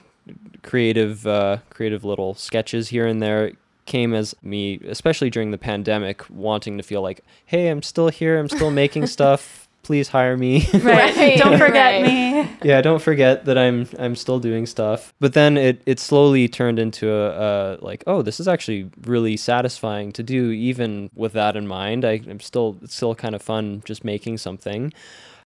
creative uh, creative little sketches here and there came as me, especially during the pandemic, wanting to feel like, hey, I'm still here, I'm still making (laughs) stuff. Please hire me. Right. (laughs) Right, Don't forget right. me. yeah, don't forget that I'm I'm still doing stuff. But then it it slowly turned into a, a like, oh, this is actually really satisfying to do. Even with that in mind, I, I'm still it's still kind of fun just making something.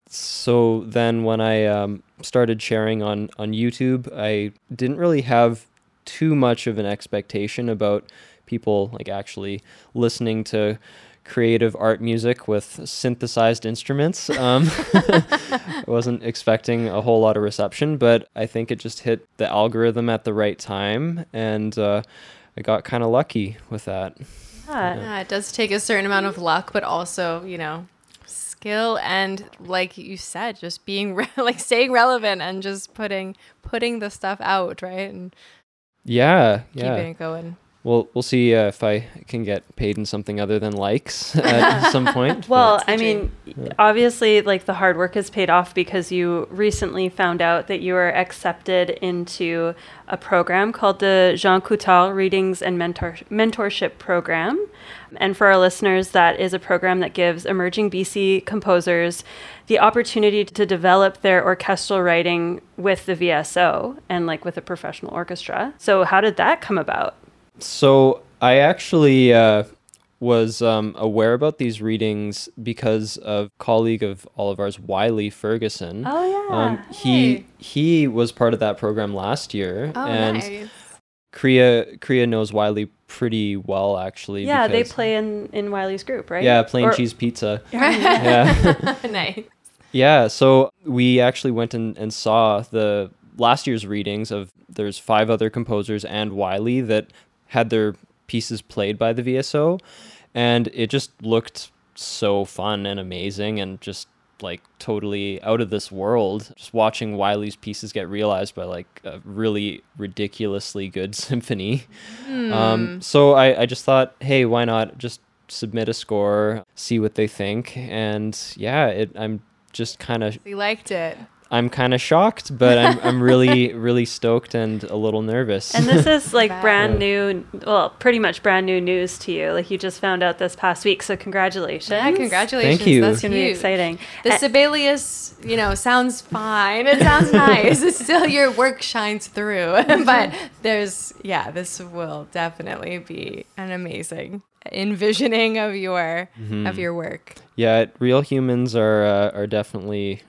so then when I um, started sharing on on YouTube, I didn't really have too much of an expectation about people like actually listening to creative art music with synthesized instruments. Um, (laughs) I wasn't expecting a whole lot of reception, but I think it just hit the algorithm at the right time, and uh, I got kind of lucky with that. Yeah. Yeah, it does take a certain amount of luck, but also, you know, skill and like you said, just being re- (laughs) like staying relevant and just putting putting the stuff out, right? And Yeah, yeah. keeping it going. Well, we'll see uh, if I can get paid in something other than likes (laughs) at some point. Well, I mean, obviously, like the hard work has paid off because you recently found out that you were accepted into a program called the Jean Coulthard Readings and Mentor- Mentorship Program. And for our listeners, that is a program that gives emerging BC composers the opportunity to develop their orchestral writing with the VSO and like with a professional orchestra. So, how did that come about? So I actually uh, was um, aware about these readings because of a colleague of all of ours, Wiley Ferguson. Oh, yeah. Um, he Hey. he was part of that program last year, Oh, and nice. Kriya Kriya knows Wiley pretty well actually. yeah, they play in, in Wiley's group, right? Yeah, plain Or- cheese pizza. (laughs) yeah. (laughs) nice. Yeah, so we actually went and, and saw the last year's readings of there's five other composers and Wiley that had their pieces played by the VSO and it just looked so fun and amazing and just like totally out of this world just watching Wiley's pieces get realized by like a really ridiculously good (laughs) symphony. Um, so I, I just thought, hey, why not just submit a score, see what they think, and yeah, it, I'm just kind of We liked it. I'm kind of shocked, but I'm I'm really (laughs) really stoked and a little nervous. And this is (laughs) like Wow. brand new, well, pretty much brand new news to you. Like you just found out this past week. So congratulations. Yeah, congratulations. Thank you. That's going to be exciting. The Uh, Sibelius, you know, sounds fine. It sounds (laughs) nice. It's still your work shines through. but there's yeah, this will definitely be an amazing envisioning of your of your work. yeah, real humans are uh, are definitely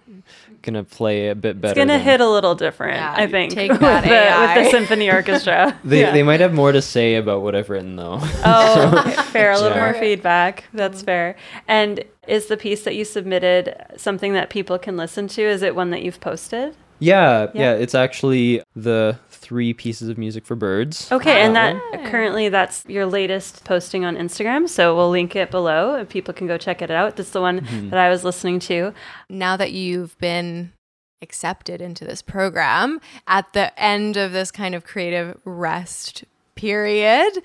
gonna play a bit better. it's going to than- hit a little different, Yeah, I think, take (laughs) with, that the, with the symphony orchestra. (laughs) They Yeah. they might have more to say about what I've written though. (laughs) Oh, fair. A little Yeah. more feedback. That's mm-hmm. fair. And is the piece that you submitted something that people can listen to? Is it one that you've posted? yeah, Yeah. yeah, it's actually the three pieces of music for birds. Okay, and that one. currently that's your latest posting on Instagram, so we'll link it below and people can go check it out. That's the one mm-hmm. that I was listening to. Now that you've been accepted into this program at the end of this kind of creative rest period,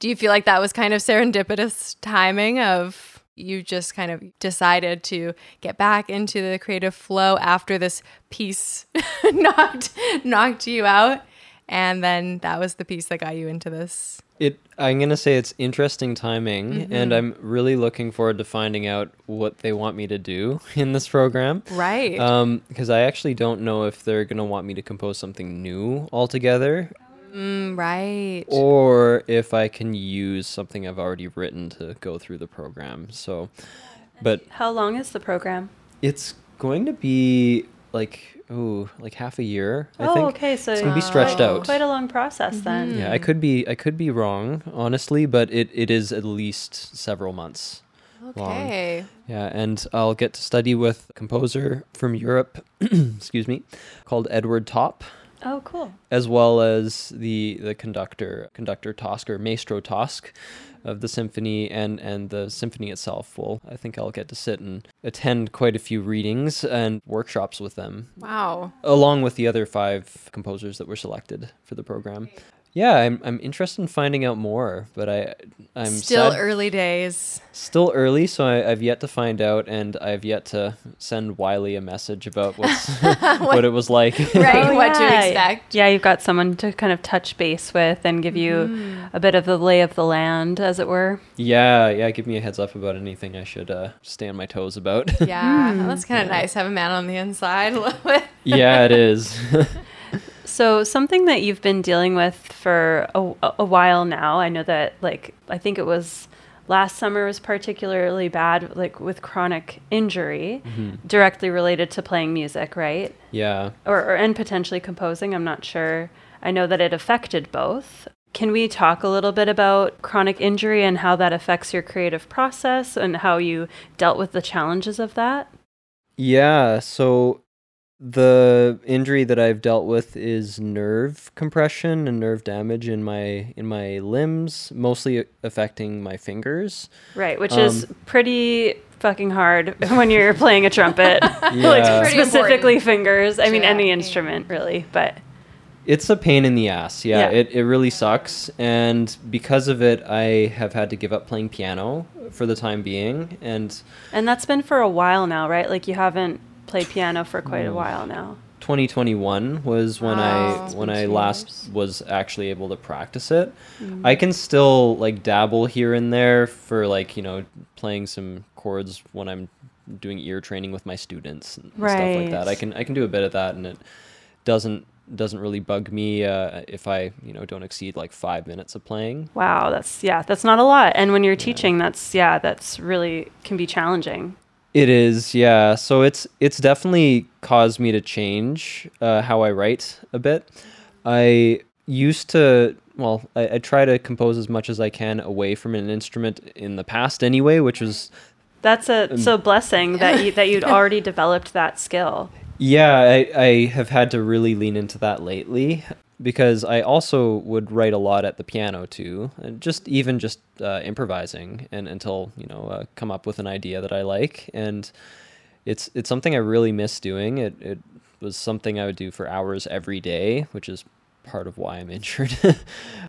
do you feel like that was kind of serendipitous timing of you just kind of decided to get back into the creative flow after this piece (laughs) knocked knocked you out and then that was the piece that got you into this It I'm gonna say it's interesting timing, Mm-hmm. and I'm really looking forward to finding out what they want me to do (laughs) in this program. right Um, because I actually don't know if they're gonna want me to compose something new altogether, Mm, right or if I can use something I've already written to go through the program. So, but How long is the program? it's going to be like oh, like half a year. I oh, think. okay. So It's gonna be stretched Oh. out. Quite a long process mm-hmm. then. Yeah, I could be I could be wrong, honestly, but it, it is at least several months. long. okay Yeah, and I'll get to study with a composer from Europe, (clears throat) excuse me, called Edward Top, Oh, cool. as well as the the conductor, conductor Tausk or Maestro Tausk of the symphony and and the symphony itself. Well, I think I'll get to sit and attend quite a few readings and workshops with them, wow along with the other five composers that were selected for the program. Yeah, I'm I'm interested in finding out more, but I I'm still sad- early days Still early, so I, I've yet to find out, and I've yet to send Wiley a message about what's (laughs) (laughs) what it was like. right Oh, what to yeah. expect Yeah, you've got someone to kind of touch base with and give you Mm-hmm. A bit of the lay of the land, as it were. yeah, yeah. Give me a heads up about anything I should uh, stay on my toes about. (laughs) Yeah, that's kind of nice. Have a man on the inside. a little bit. (laughs) yeah, it is. (laughs) So something that you've been dealing with for a, a while now. I know that, like, I think it was last summer was particularly bad, like with chronic injury, directly related to playing music, right? Yeah. Or, or and potentially composing. I'm not sure. I know that it affected both. Can we talk a little bit about chronic injury and how that affects your creative process and how you dealt with the challenges of that? Yeah, so the injury that I've dealt with is nerve compression and nerve damage in my in my limbs, mostly affecting my fingers. Right, which um, is pretty fucking hard (laughs) when you're playing a trumpet. (laughs) Yeah. (laughs) like specifically important. fingers. I mean Yeah. any instrument really, but It's a pain in the ass. Yeah, Yeah. It, it really sucks. And because of it, I have had to give up playing piano for the time being. And and that's been for a while now, right? Like you haven't played piano for quite a while now. 2021 was when Wow. I when I last was actually able to practice it. Mm-hmm. I can still like dabble here and there for like, you know, playing some chords when I'm doing ear training with my students and stuff like that. I can I can do a bit of that and it doesn't doesn't really bug me uh, if I, you know, don't exceed like 5 minutes of playing. Wow, that's yeah, that's not a lot. And when you're teaching, that's yeah, that's really can be challenging. It is, yeah. So it's it's definitely caused me to change uh, how I write a bit. I used to, well, I, I try to compose as much as I can away from an instrument in the past anyway, which was That's a so blessing that you that you'd (laughs) already developed that skill. Yeah, I, I have had to really lean into that lately because I also would write a lot at the piano too, and just even just uh, improvising and until you know uh, come up with an idea that I like, and it's it's something I really miss doing. It it was something I would do for hours every day, which is part of why I'm (laughs) injured.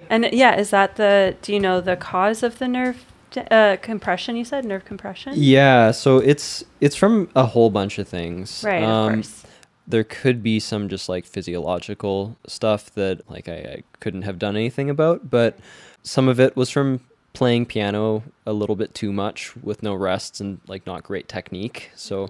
And yeah, is that the do you know the cause of the nerve uh, compression? You said nerve compression. yeah, so it's it's from a whole bunch of things. Right, of Um, course. there could be some just like physiological stuff that like I, I couldn't have done anything about but some of it was from playing piano a little bit too much with no rests and like not great technique so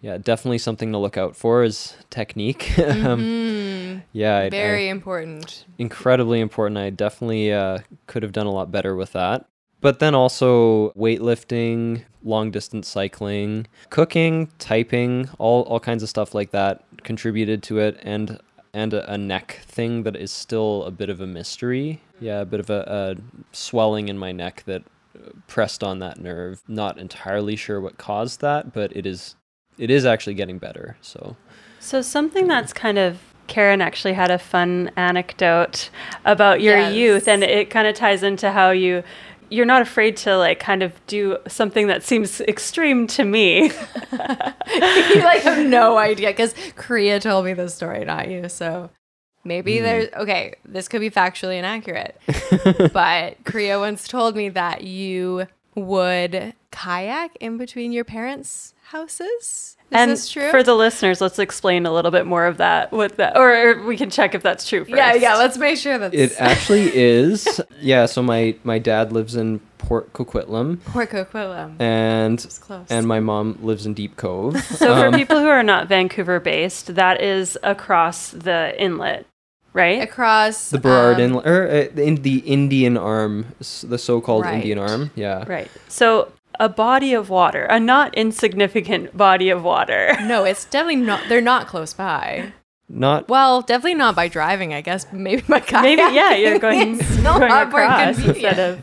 yeah definitely something to look out for is technique (laughs) um, yeah I- I- Mm-hmm. Very important. incredibly important. I definitely uh, could have done a lot better with that. But then also weightlifting, long distance cycling, cooking, typing, all, all kinds of stuff like that contributed to it, and and a, a neck thing that is still a bit of a mystery. Yeah, a bit of a, a swelling in my neck that uh, pressed on that nerve. Not entirely sure what caused that, but it is it is actually getting better. So So something that's kind of Karen actually had a fun anecdote about your Yes. youth and it kind of ties into how you you're not afraid to like kind of do something that seems extreme to me. (laughs) you like have no idea because Kriya told me this story, not you. So maybe hmm. there's okay. This could be factually inaccurate, (laughs) but Kriya once told me that you would kayak in between your parents' houses. Is and this true? for the listeners, let's explain a little bit more of that with that or, or we can check if that's true first. yeah, yeah. Let's make sure that It (laughs) actually is. Yeah, so my my dad lives in Port Coquitlam Port Coquitlam. and It's close. and my mom lives in Deep Cove. (laughs) So for Um, people who are not Vancouver based, that is across the inlet, right? across the Burrard um, Inlet or uh, the, in the Indian Arm, the so-called Indian Arm. Yeah. Right. So a body of water, a not insignificant body of water. (laughs) No, it's definitely not. They're not close by. Not Well, definitely not by driving. I guess maybe by kayaking. Maybe yeah, you're (laughs) going, It's going not very across convenient. instead of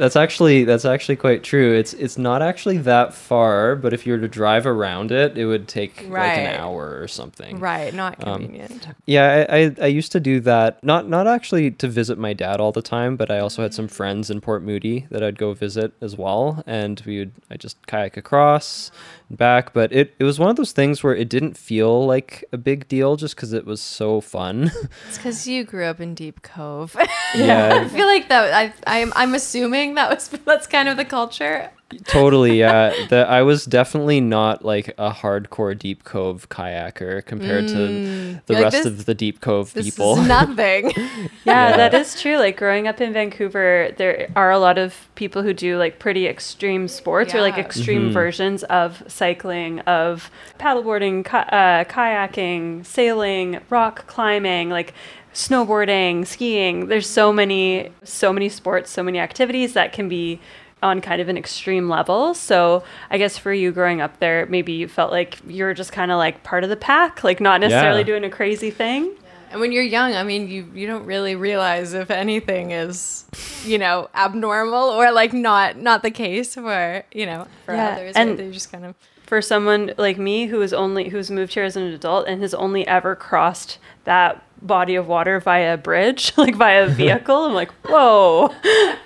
that's actually that's actually quite true. It's it's not actually that far, but if you were to drive around it, it would take like an hour or something. Right, not Um, convenient. Yeah, I, I I used to do that. Not not actually to visit my dad all the time, but I also had some friends in Port Moody that I'd go visit as well, and we would I just kayak across back. But it it was one of those things where it didn't feel like a big deal just because it was so fun. (laughs) It's because you grew up in Deep Cove. (laughs) Yeah. I feel like that. I, I'm I'm assuming that was (laughs) that's kind of the culture. Totally, yeah. The, I was definitely not like a hardcore Deep Cove kayaker compared to the Mm. You're like, rest this- of the Deep Cove This people. is (laughs) nothing. (laughs) Yeah, Yeah. that is true. Like growing up in Vancouver, there are a lot of people who do like pretty extreme sports or like Yeah. extreme Mhm. versions of cycling, of paddleboarding, ki- uh, kayaking, sailing, rock climbing, like snowboarding, skiing. There's so many, so many sports, so many activities that can be on kind of an extreme level. So I guess for you growing up there, maybe you felt like you were just kind of like part of the pack, like not necessarily Yeah. doing a crazy thing. And when you're young, I mean, you you don't really realize if anything is, you know, abnormal or like not not the case for you know for Yeah, others. and- And they just kind of For someone like me who is only who's moved here as an adult and has only ever crossed that body of water via a bridge, (laughs) like via a vehicle, I'm like, whoa,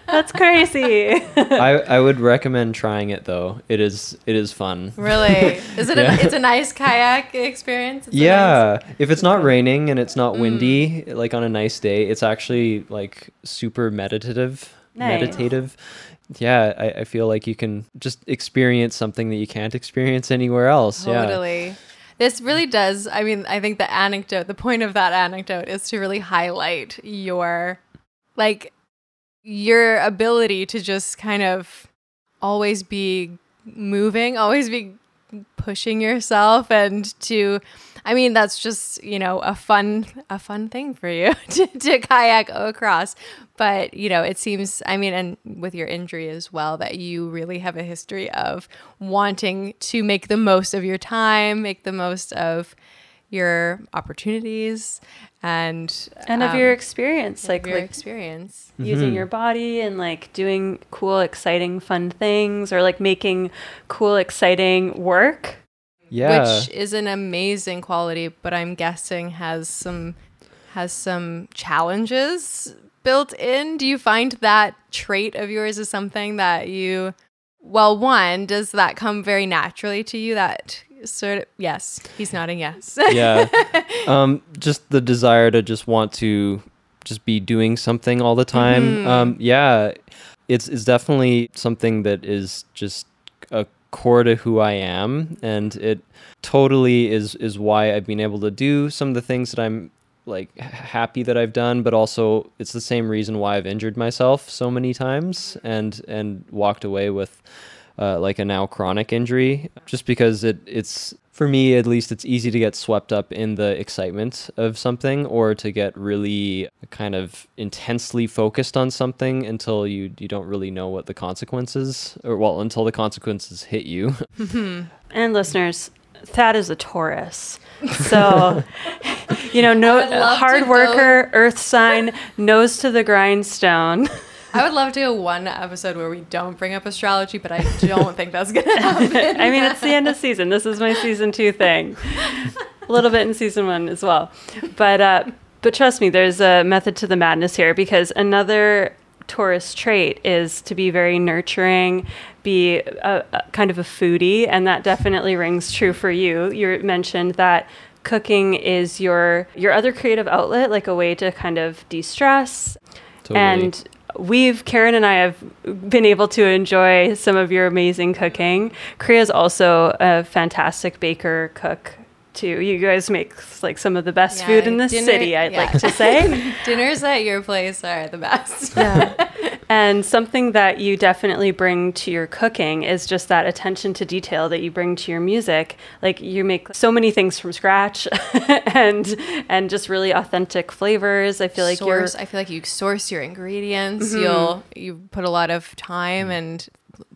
that's crazy. I, I would recommend trying it though. It is it is fun. really (laughs) is it? Yeah. A, it's a nice kayak experience. It's a Yeah, if it's not raining and it's Mm. not windy, like on a nice day, it's actually like super meditative. Nice. Meditative. Yeah, I, I feel like you can just experience something that you can't experience anywhere else. Yeah. This really does. I mean, I think the anecdote, the point of that anecdote is to really highlight your, like, your ability to just kind of always be moving, always be pushing yourself and to I mean that's just, you know, a fun a fun thing for you (laughs) to, to kayak across. But, you know, it seems I mean and with your injury as well that you really have a history of wanting to make the most of your time, make the most of your opportunities and and of um, your experience, like like your like experience. using Mhm. your body and like doing cool, exciting, fun things, or like making cool, exciting work. Yeah. which is an amazing quality, but I'm guessing has some has some challenges built in. Do you find that trait of yours is something that you well, one, does that come very naturally to you that sort of yes, he's nodding yes. yeah. (laughs) Um, just the desire to just want to just be doing something all the time. Mhm. Um, yeah, it's it's definitely something that is just a core to who I am, and it totally is is why I've been able to do some of the things that I'm like happy that I've done, but also it's the same reason why I've injured myself so many times and and walked away with uh, like a now chronic injury, just because it it's for me at least it's easy to get swept up in the excitement of something or to get really kind of intensely focused on something until you you don't really know what the consequences or well until the consequences hit you. (laughs) And listeners, Thad is a Taurus. So, (laughs) you know, no to hard go- worker, earth sign, nose to the grindstone. I would love to do one episode where we don't bring up astrology, but I don't think that's gonna (laughs) happen. I mean, it's the end of season. This is my season two thing. A little bit in season one as well. But uh, but trust me, there's a method to the madness here because another Taurus trait is to be very nurturing, be a, a kind of a foodie, and that definitely rings true for you. You mentioned that cooking is your your other creative outlet, like a way to kind of de-stress Totally. and we've Karen and I have been able to enjoy some of your amazing cooking. Kriya is also a fantastic baker cook too. You guys make like some of the best Yeah, food in the dinner- city, I'd yeah. like to say. (laughs) Dinners at your place are the best. (laughs) and something that you definitely bring to your cooking is just that attention to detail that you bring to your music. Like you make so many things from scratch (laughs) and and just really authentic flavors. I feel like source. I feel like you source your ingredients. You'll you put a lot of time and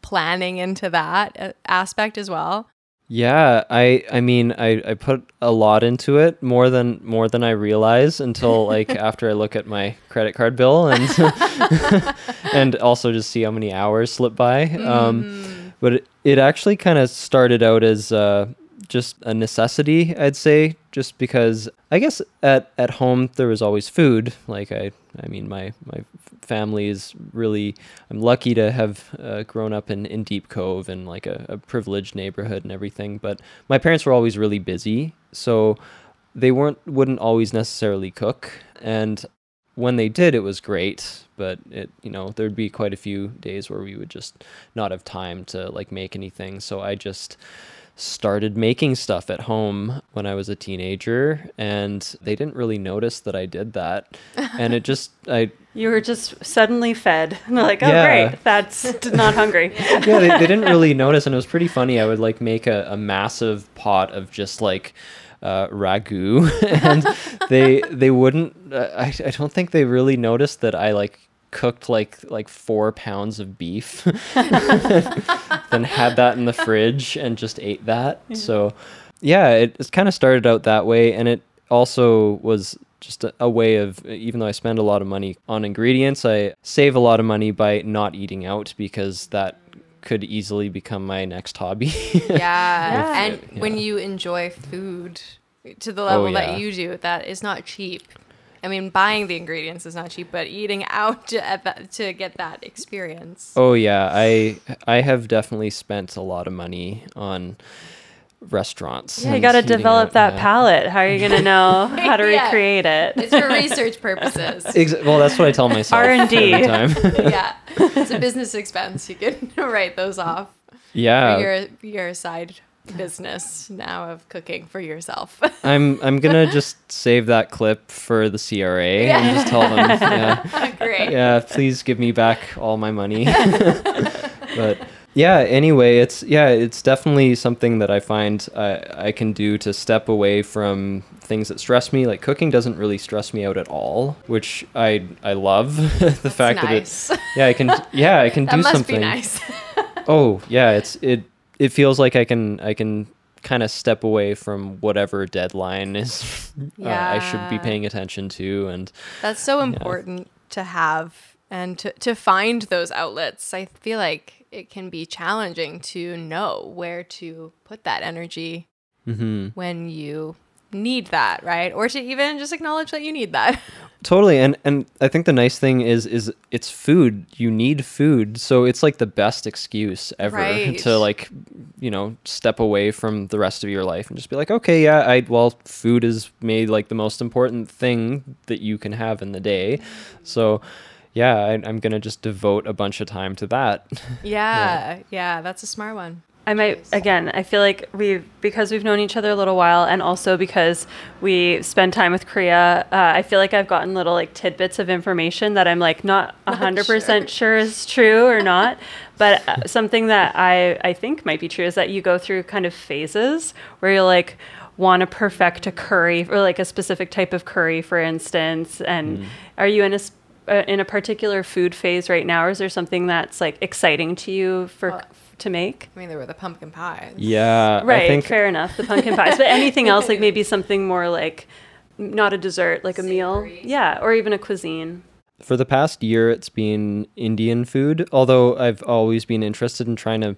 planning into that uh, aspect as well. Yeah, I I mean I, I put a lot into it more than more than I realize until like (laughs) after I look at my credit card bill and (laughs) (laughs) and also just see how many hours slip by. Um, but it, it actually kind of started out as uh, just a necessity, I'd say, just because I guess at, at home there was always food. Like I I mean my my family is really I'm lucky to have uh, grown up in, in Deep Cove and like a, a privileged neighborhood and everything. But my parents were always really busy, so they weren't wouldn't always necessarily cook. And when they did, it was great. But it you know there'd be quite a few days where we would just not have time to like make anything. So I just started making stuff at home when I was a teenager and they didn't really notice that I did that and it just (laughs) I you were just suddenly fed. And (laughs) they're like, oh Yeah. great, that's not hungry. (laughs) yeah, they, they didn't really notice, and it was pretty funny. I would like make a, a massive pot of just like uh, ragu, and they they wouldn't. Uh, I I don't think they really noticed that I like cooked like like four pounds of beef, (laughs) then had that in the fridge and just ate that. So, yeah, it, it's kind of started out that way, and it also was just a, a way of even though I spend a lot of money on ingredients, I save a lot of money by not eating out because that could easily become my next hobby. (laughs) Yeah. Yeah. And when you enjoy food to the oh, level Oh, yeah. that you do, that is not cheap. I mean, buying the ingredients is not cheap, but eating out to, to get that experience. Oh yeah, I I have definitely spent a lot of money on restaurants. Yeah, you got to develop out, that yeah. palate. How are you going to know (laughs) how to Yeah. recreate it? It's for research purposes. (laughs) Ex- well, that's what I tell myself R&D. (laughs) yeah. It's a business expense. You can write those off yeah, for your, your side business now of cooking for yourself. (laughs) I'm I'm gonna just save that clip for the CRA and just tell them, (laughs) yeah, Great. yeah, please give me back all my money. (laughs) but yeah, anyway, it's yeah, it's definitely something that I find I, I can do to step away from things that stress me. Like cooking doesn't really stress me out at all, which I I love the fact nice. that it yeah I can yeah I can That do must something. be nice. Oh yeah, it's it it feels like I can I can kind of step away from whatever deadline is (laughs) uh, I should be paying attention to and That's so important to have and to, to find those outlets. I feel like it can be challenging to know where to put that energy mhm. when you need that, right? Or to even just acknowledge that you need that. (laughs) Totally, and and I think the nice thing is is it's food. You need food, so it's like the best excuse ever (laughs) Right. to like, you know, step away from the rest of your life and just be like, okay, yeah, I well, food is made like the most important thing that you can have in the day, so. Yeah, I, I'm gonna just devote a bunch of time to that. (laughs) Yeah, yeah, that's a smart one. I might again. I feel like we because we've known each other a little while, and also because we spend time with Kriya. Uh, I feel like I've gotten little like tidbits of information that I'm like not hundred percent sure is true or not. But uh, something that I I think might be true is that you go through kind of phases where you're like want to perfect a curry or like a specific type of curry, for instance. And are you in a uh, in a particular food phase right now, or is there something that's like exciting to you for Well, to make? I mean, there were the pumpkin pies. Yeah, Right, I think fair enough. The pumpkin pies, but anything else, like maybe (laughs) something more like not a dessert, like a meal, yeah, or even a cuisine. for the past year it's been Indian food, although I've always been interested in trying to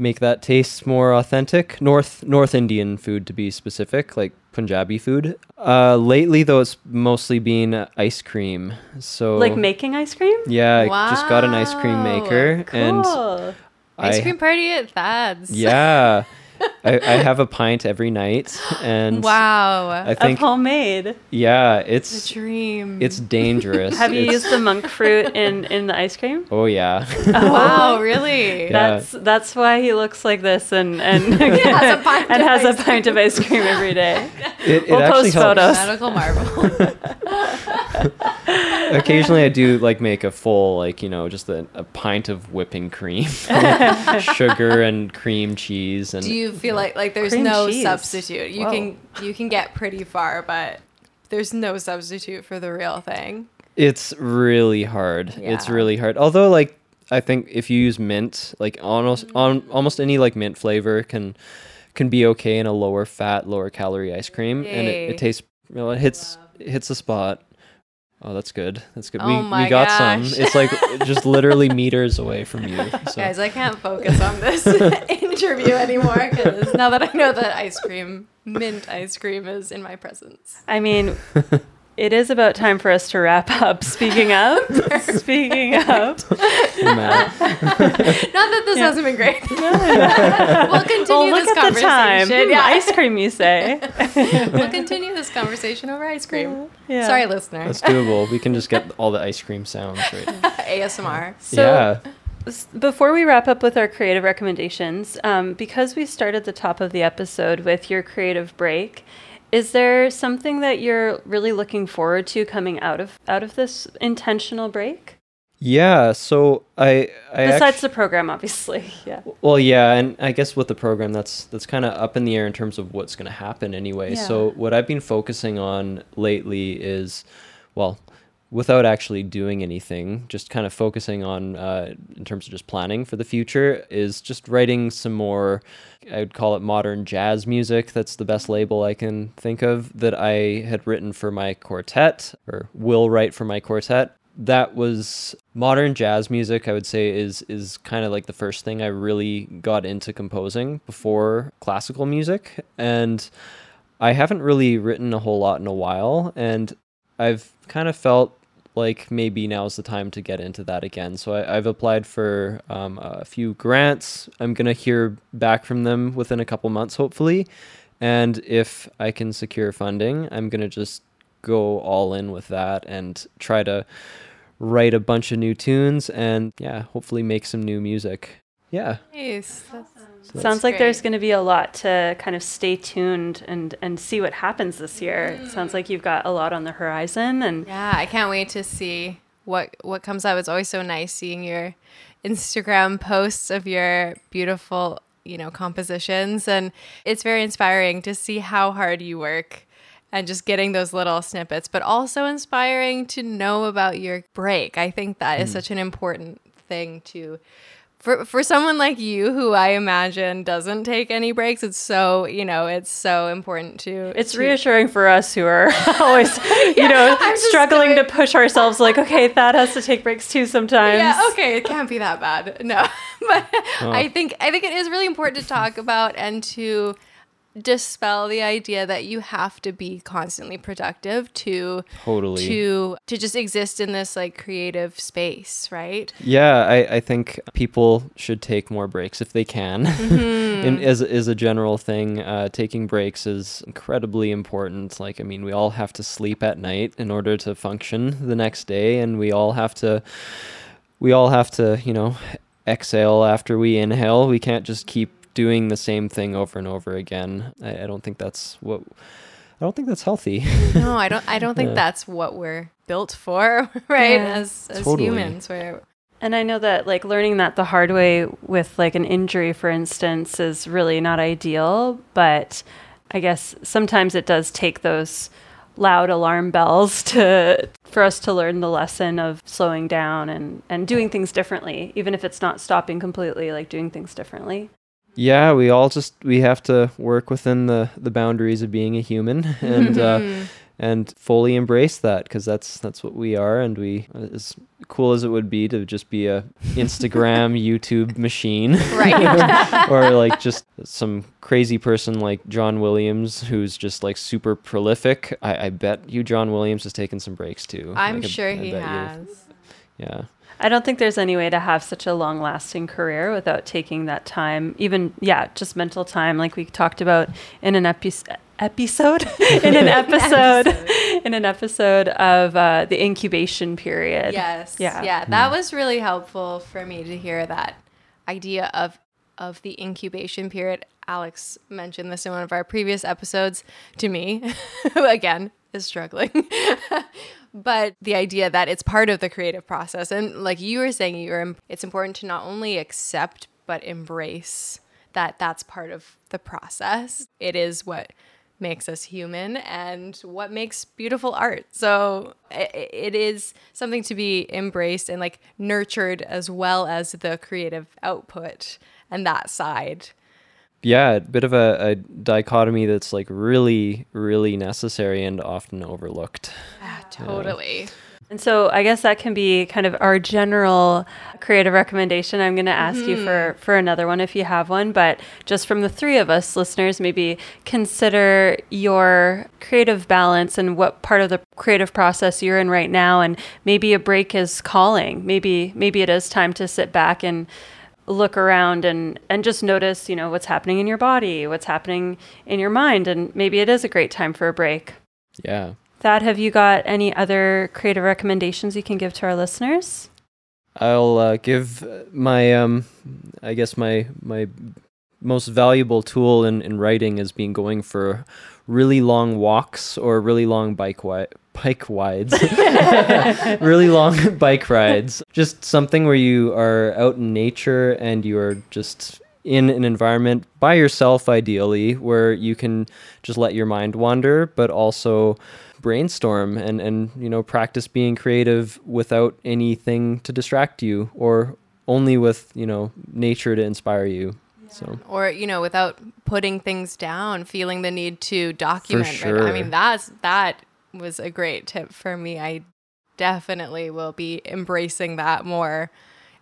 make that taste more authentic. North North Indian food to be specific, like Punjabi food. Uh, lately though it's mostly been ice cream. So Like making ice cream. Yeah, I just got an ice cream Wow, maker and Cool. Ice I cream party at Thad's. yeah. (laughs) I, I have a pint every night and (laughs) Wow. I Of homemade. yeah, the it's dream. it's dangerous. Have you It's- used the monk fruit in in the ice cream? Oh yeah. (laughs) (laughs) Oh, wow, really? Yeah. That's that's why he looks like this and and has a pint and of has a ice pint of ice cream every day. It, it We'll actually post helps. photos. Medical marvel. Occasionally, I do like make a full, like you know, just a, a pint of whipping cream, sugar and cream cheese, and Do you feel like like there's Cream no cheese. substitute? You Whoa. can you can get pretty far, but there's no substitute for the real thing. it's really hard. It's really hard. Although, like, I think if you use mint, like almost mm-hmm. on almost any like mint flavor can can be okay in a lower fat, lower calorie ice cream, and it, it tastes. You know, it hits it hits the spot. Oh, that's good. That's good. Oh we my we got gosh. some. It's like (laughs) just literally meters away from you. So. Guys, I can't focus on this (laughs) interview anymore because now that I know that ice cream, mint ice cream, is in my presence. I mean, it is about time for us to wrap up. Speaking of, (laughs) speaking of, (laughs) (laughs) Not that this hasn't been great. we'll continue well, look this at the time. Yeah, Ice cream, you say? we'll continue this conversation over ice cream. Yeah. Sorry, listener. That's doable. We can just get all the ice cream sounds right. ASMR. So, yeah. before we wrap up with our creative recommendations, um, because we started the top of the episode with your creative break, is there something that you're really looking forward to coming out of out of this intentional break? Yeah. So I, I Besides actu- the program, obviously. (laughs) Yeah. well, yeah, and I guess with the program, that's that's kind of up in the air in terms of what's going to happen anyway. So what I've been focusing on lately is, well, without actually doing anything, just kind of focusing on, uh, in terms of just planning for the future, is just writing some more, I would call it modern jazz music. That's the best label I can think of that I had written for my quartet or will write for my quartet. That was modern jazz music, I would say, is is kind of like the first thing I really got into composing before classical music. And I haven't really written a whole lot in a while, and I've kind of felt like maybe now's the time to get into that again. So I, I've applied for um, a few grants. I'm gonna hear back from them within a couple months, hopefully. And if I can secure funding, I'm gonna just go all in with that and try to write a bunch of new tunes and yeah, hopefully make some new music. Yeah. Nice. That's- So Sounds like great. there's going to be a lot to kind of stay tuned and and see what happens this year. It sounds mm. like you've got a lot on the horizon and Yeah, I can't wait to see what what comes up. It's always so nice seeing your Instagram posts of your beautiful, you know, compositions and it's very inspiring to see how hard you work and just getting those little snippets, but also inspiring to know about your break. I think that is mm. such an important thing to for for someone like you who I imagine doesn't take any breaks, it's so, you know, it's so important to it's to- reassuring for us who are (laughs) (laughs) always, you know, I'm struggling to push ourselves like, okay, that has to take breaks too sometimes. Yeah, okay, it can't be that bad. No. (laughs) but I think I think it is really important to talk about and to dispel the idea that you have to be constantly productive to Totally. to to just exist in this like creative space, right? Yeah, I, I think people should take more breaks if they can. (laughs) In, as, as a general thing, uh, taking breaks is incredibly important. Like, I mean, we all have to sleep at night in order to function the next day, and we all have to, we all have to, you know, exhale after we inhale. We can't just keep doing the same thing over and over again. I, I don't think that's what. I don't think that's healthy. No, I don't I don't think (laughs) Yeah. that's what we're built for, (laughs) right? Yeah. As as Totally. humans. We're And I know that like learning that the hard way with like an injury, for instance, is really not ideal. But I guess sometimes it does take those loud alarm bells (laughs) to for us to learn the lesson of slowing down and and doing things differently, even if it's not stopping completely, like doing things differently. Yeah, we all just we have to work within the the boundaries of being a human (laughs) and uh, and fully embrace that because that's that's what we are and we as cool as it would be to just be a Instagram (laughs) YouTube machine right. (laughs) or like just some crazy person like John Williams who's just like super prolific. I, I bet you John Williams has taken some breaks too. I'm Like, sure I he bet you. has. Yeah. I don't think there's any way to have such a long lasting career without taking that time, even, yeah, just mental time, like we talked about in an epi- episode, (laughs) in an (laughs) episode, in an episode of uh, the incubation period. Yes. Yeah. Yeah. That was really helpful for me to hear that idea of of the incubation period. Alex mentioned this in one of our previous episodes to me. who (laughs) Again, is struggling. But the idea that it's part of the creative process and like you were saying you're it's important to not only accept but embrace that that's part of the process. It is what makes us human and what makes beautiful art. So i- i- it is something to be embraced and like nurtured as well as the creative output and that side. Yeah, a bit of a, a dichotomy that's like really, really necessary and often overlooked. Ah, totally. And so I guess that can be kind of our general creative recommendation. I'm going to ask you for for another one if you have one, but just from the three of us listeners, maybe consider your creative balance and what part of the creative process you're in right now and maybe a break is calling. Maybe maybe it is time to sit back and look around and and just notice, you know, what's happening in your body, what's happening in your mind and maybe it is a great time for a break. Yeah. Thad, have you got any other creative recommendations you can give to our listeners? I'll uh, give my um, I guess my my most valuable tool in, in writing is being going for really long walks or really long bike wi- bike rides, (laughs) (laughs) really long (laughs) bike rides. Just something where you are out in nature and you are just in an environment by yourself, ideally, where you can just let your mind wander, but also brainstorm and and you know practice being creative without anything to distract you or only with you know nature to inspire you so or you know without putting things down feeling the need to document right? i mean that's that was a great tip for me. I definitely will be embracing that more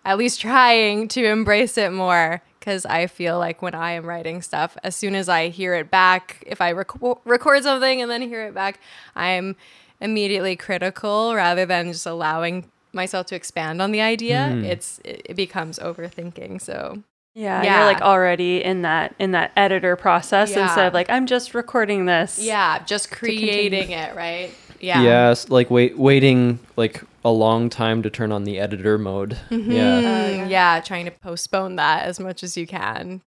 at least trying to embrace it more because i feel like when i am writing stuff as soon as i hear it back if i rec- record something and then hear it back i'm immediately critical rather than just allowing myself to expand on the idea. Mm. it's it, it becomes overthinking. So Yeah, Yeah. you're like already in that in that editor process Yeah. instead of like I'm just recording this. Yeah, just creating it, right? Yeah. yes like wait waiting like a long time to turn on the editor mode yeah Mm, yeah, trying to postpone that as much as you can.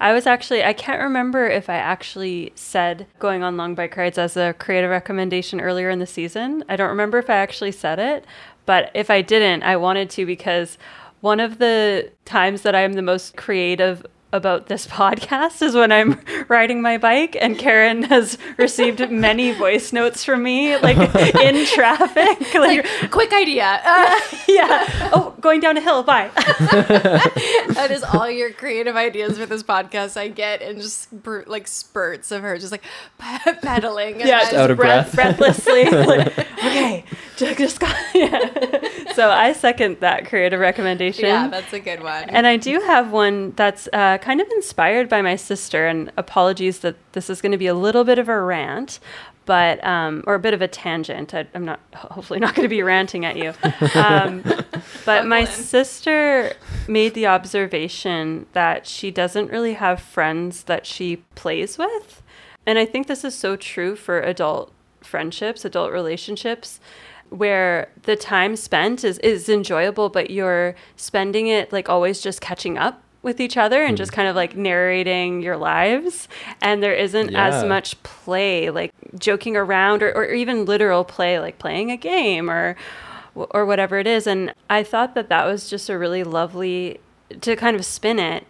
I was actually I can't remember if I actually said going on long bike rides as a creative recommendation earlier in the season. I don't remember if I actually said it, but if I didn't, I wanted to because one of the times that I am the most creative about this (laughs) podcast is when I'm (laughs) riding my bike and Karen (laughs) has received many voice notes from me like in traffic like Quick idea. Uh, yeah oh going down a hill bye that is all your creative ideas for this podcast I get and just br- like spurts of her just like pedaling. Yeah, just out of breath, breath. breathlessly. like, okay, just got. Yeah. So I second that creative recommendation. yeah, that's a good one. and I do have one that's uh, kind of inspired by my sister. And apologies that this is going to be a little bit of a rant, but um, or a bit of a tangent. I, I'm not hopefully not going to be ranting at you. (laughs) Um, but my sister made the observation that she doesn't really have friends that she plays with. And I think this is so true for adult friendships, adult relationships, where the time spent is, is enjoyable, but you're spending it like always just catching up with each other and hmm. just kind of like narrating your lives. And there isn't Yeah. as much play, like joking around or, or even literal play, like playing a game or or whatever it is. And I thought that that was just a really lovely to kind of spin it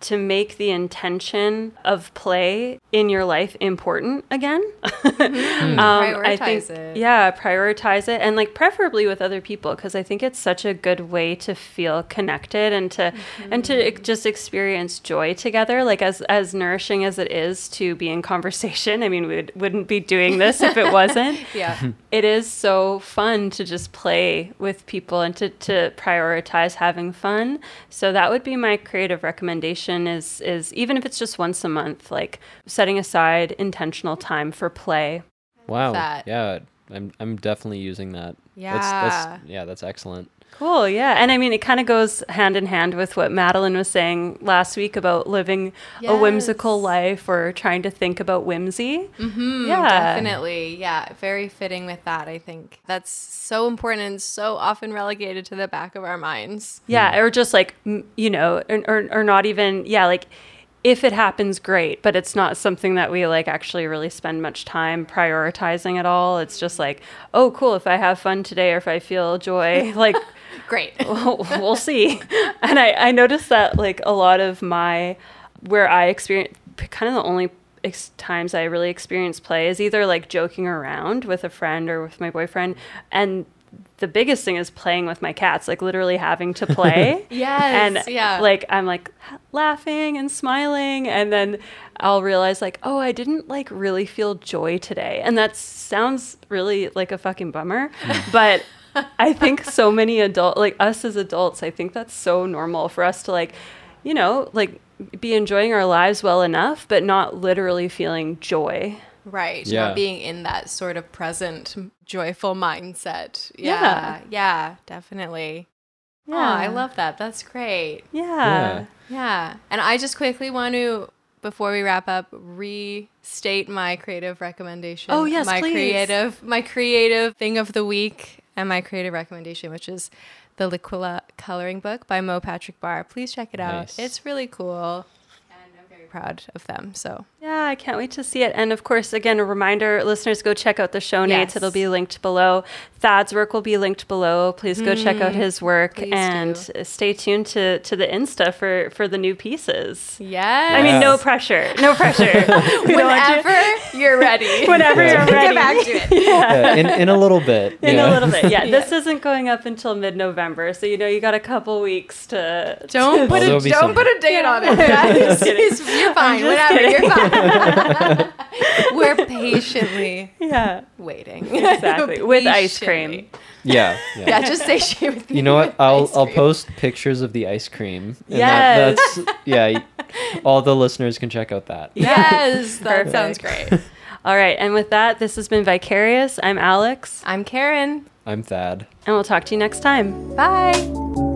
to make the intention of play in your life important again. (laughs) Um, I think, it. yeah, prioritize it, and like preferably with other people, because I think it's such a good way to feel connected and to and to just experience joy together. Like as as nourishing as it is to be in conversation. (laughs) I mean, we would, wouldn't be doing this if it wasn't (laughs) yeah. it is so fun to just play with people and to, to prioritize having fun so that would be my creative recommendation is is even if it's just once a month like setting aside intentional time for play wow that. yeah i'm i'm definitely using that that's, Yeah. that's yeah that's excellent cool yeah and i mean it kind of goes hand in hand with what madeline was saying last week about living a whimsical life or trying to think about whimsy Mm, yeah Definitely. Yeah. Very fitting with that, I think. That's so important and so often relegated to the back of our minds. Yeah, or just like you know, or, or or not even yeah, like if it happens, great, but it's not something that we like actually really spend much time prioritizing at all. It's just like, oh, cool, if I have fun today or if I feel joy, (laughs) like Great. (laughs) we'll, we'll see. (laughs) And I I noticed that like a lot of my where I experience kind of the only ex- times I really experience play is either like joking around with a friend or with my boyfriend and the biggest thing is playing with my cats like literally having to play (laughs) Yes, and yeah. like i'm like laughing and smiling and then i'll realize like oh i didn't like really feel joy today and that sounds really like a fucking bummer but (laughs) i think so many adult like us as adults i think that's so normal for us to like you know like be enjoying our lives well enough but not literally feeling joy Right. Yeah. Not being in that sort of present, joyful mindset. Yeah. Yeah. Yeah, definitely. Yeah. I love that. That's great. yeah, Yeah. Yeah. And I just quickly want to, before we wrap up, restate my creative recommendation. Oh, yes, my please. creative, my creative thing of the week, and my creative recommendation, which is the Liquila coloring book by Moe Patrick-Barr. Please check it out. Nice. It's really cool, and I'm very proud of them. So Yeah, I can't wait to see it. And of course, again, a reminder listeners, go check out the show notes. Yes. It'll be linked below. Thad's work will be linked below. Please go check out his work Mm, and do. stay tuned to, to the Insta for, for the new pieces. Yes. I mean, no pressure. No pressure. We don't want you- Whenever you're ready. (laughs) Whenever you're ready. Get back to it. (laughs) Yeah, in, in a little bit. In yeah. a little bit, yeah. (laughs) This isn't going up until mid-November, so you know you got a couple weeks to. Don't put a don't some- put a date on it. guys. It's- you're fine. just Whatever. kidding. You're fine. (laughs) We're patiently Yeah, waiting. exactly. With ice cream. Yeah, (laughs) yeah. Yeah, just say she with You know what? I'll I'll post pictures of the ice cream. and Yes. That, that's yeah. (laughs) All the listeners can check out that. Yes, that sounds great. All right, and with that, this has been Vicarious. I'm Alex, I'm Karen. I'm Thad. and we'll talk to you next time. Bye.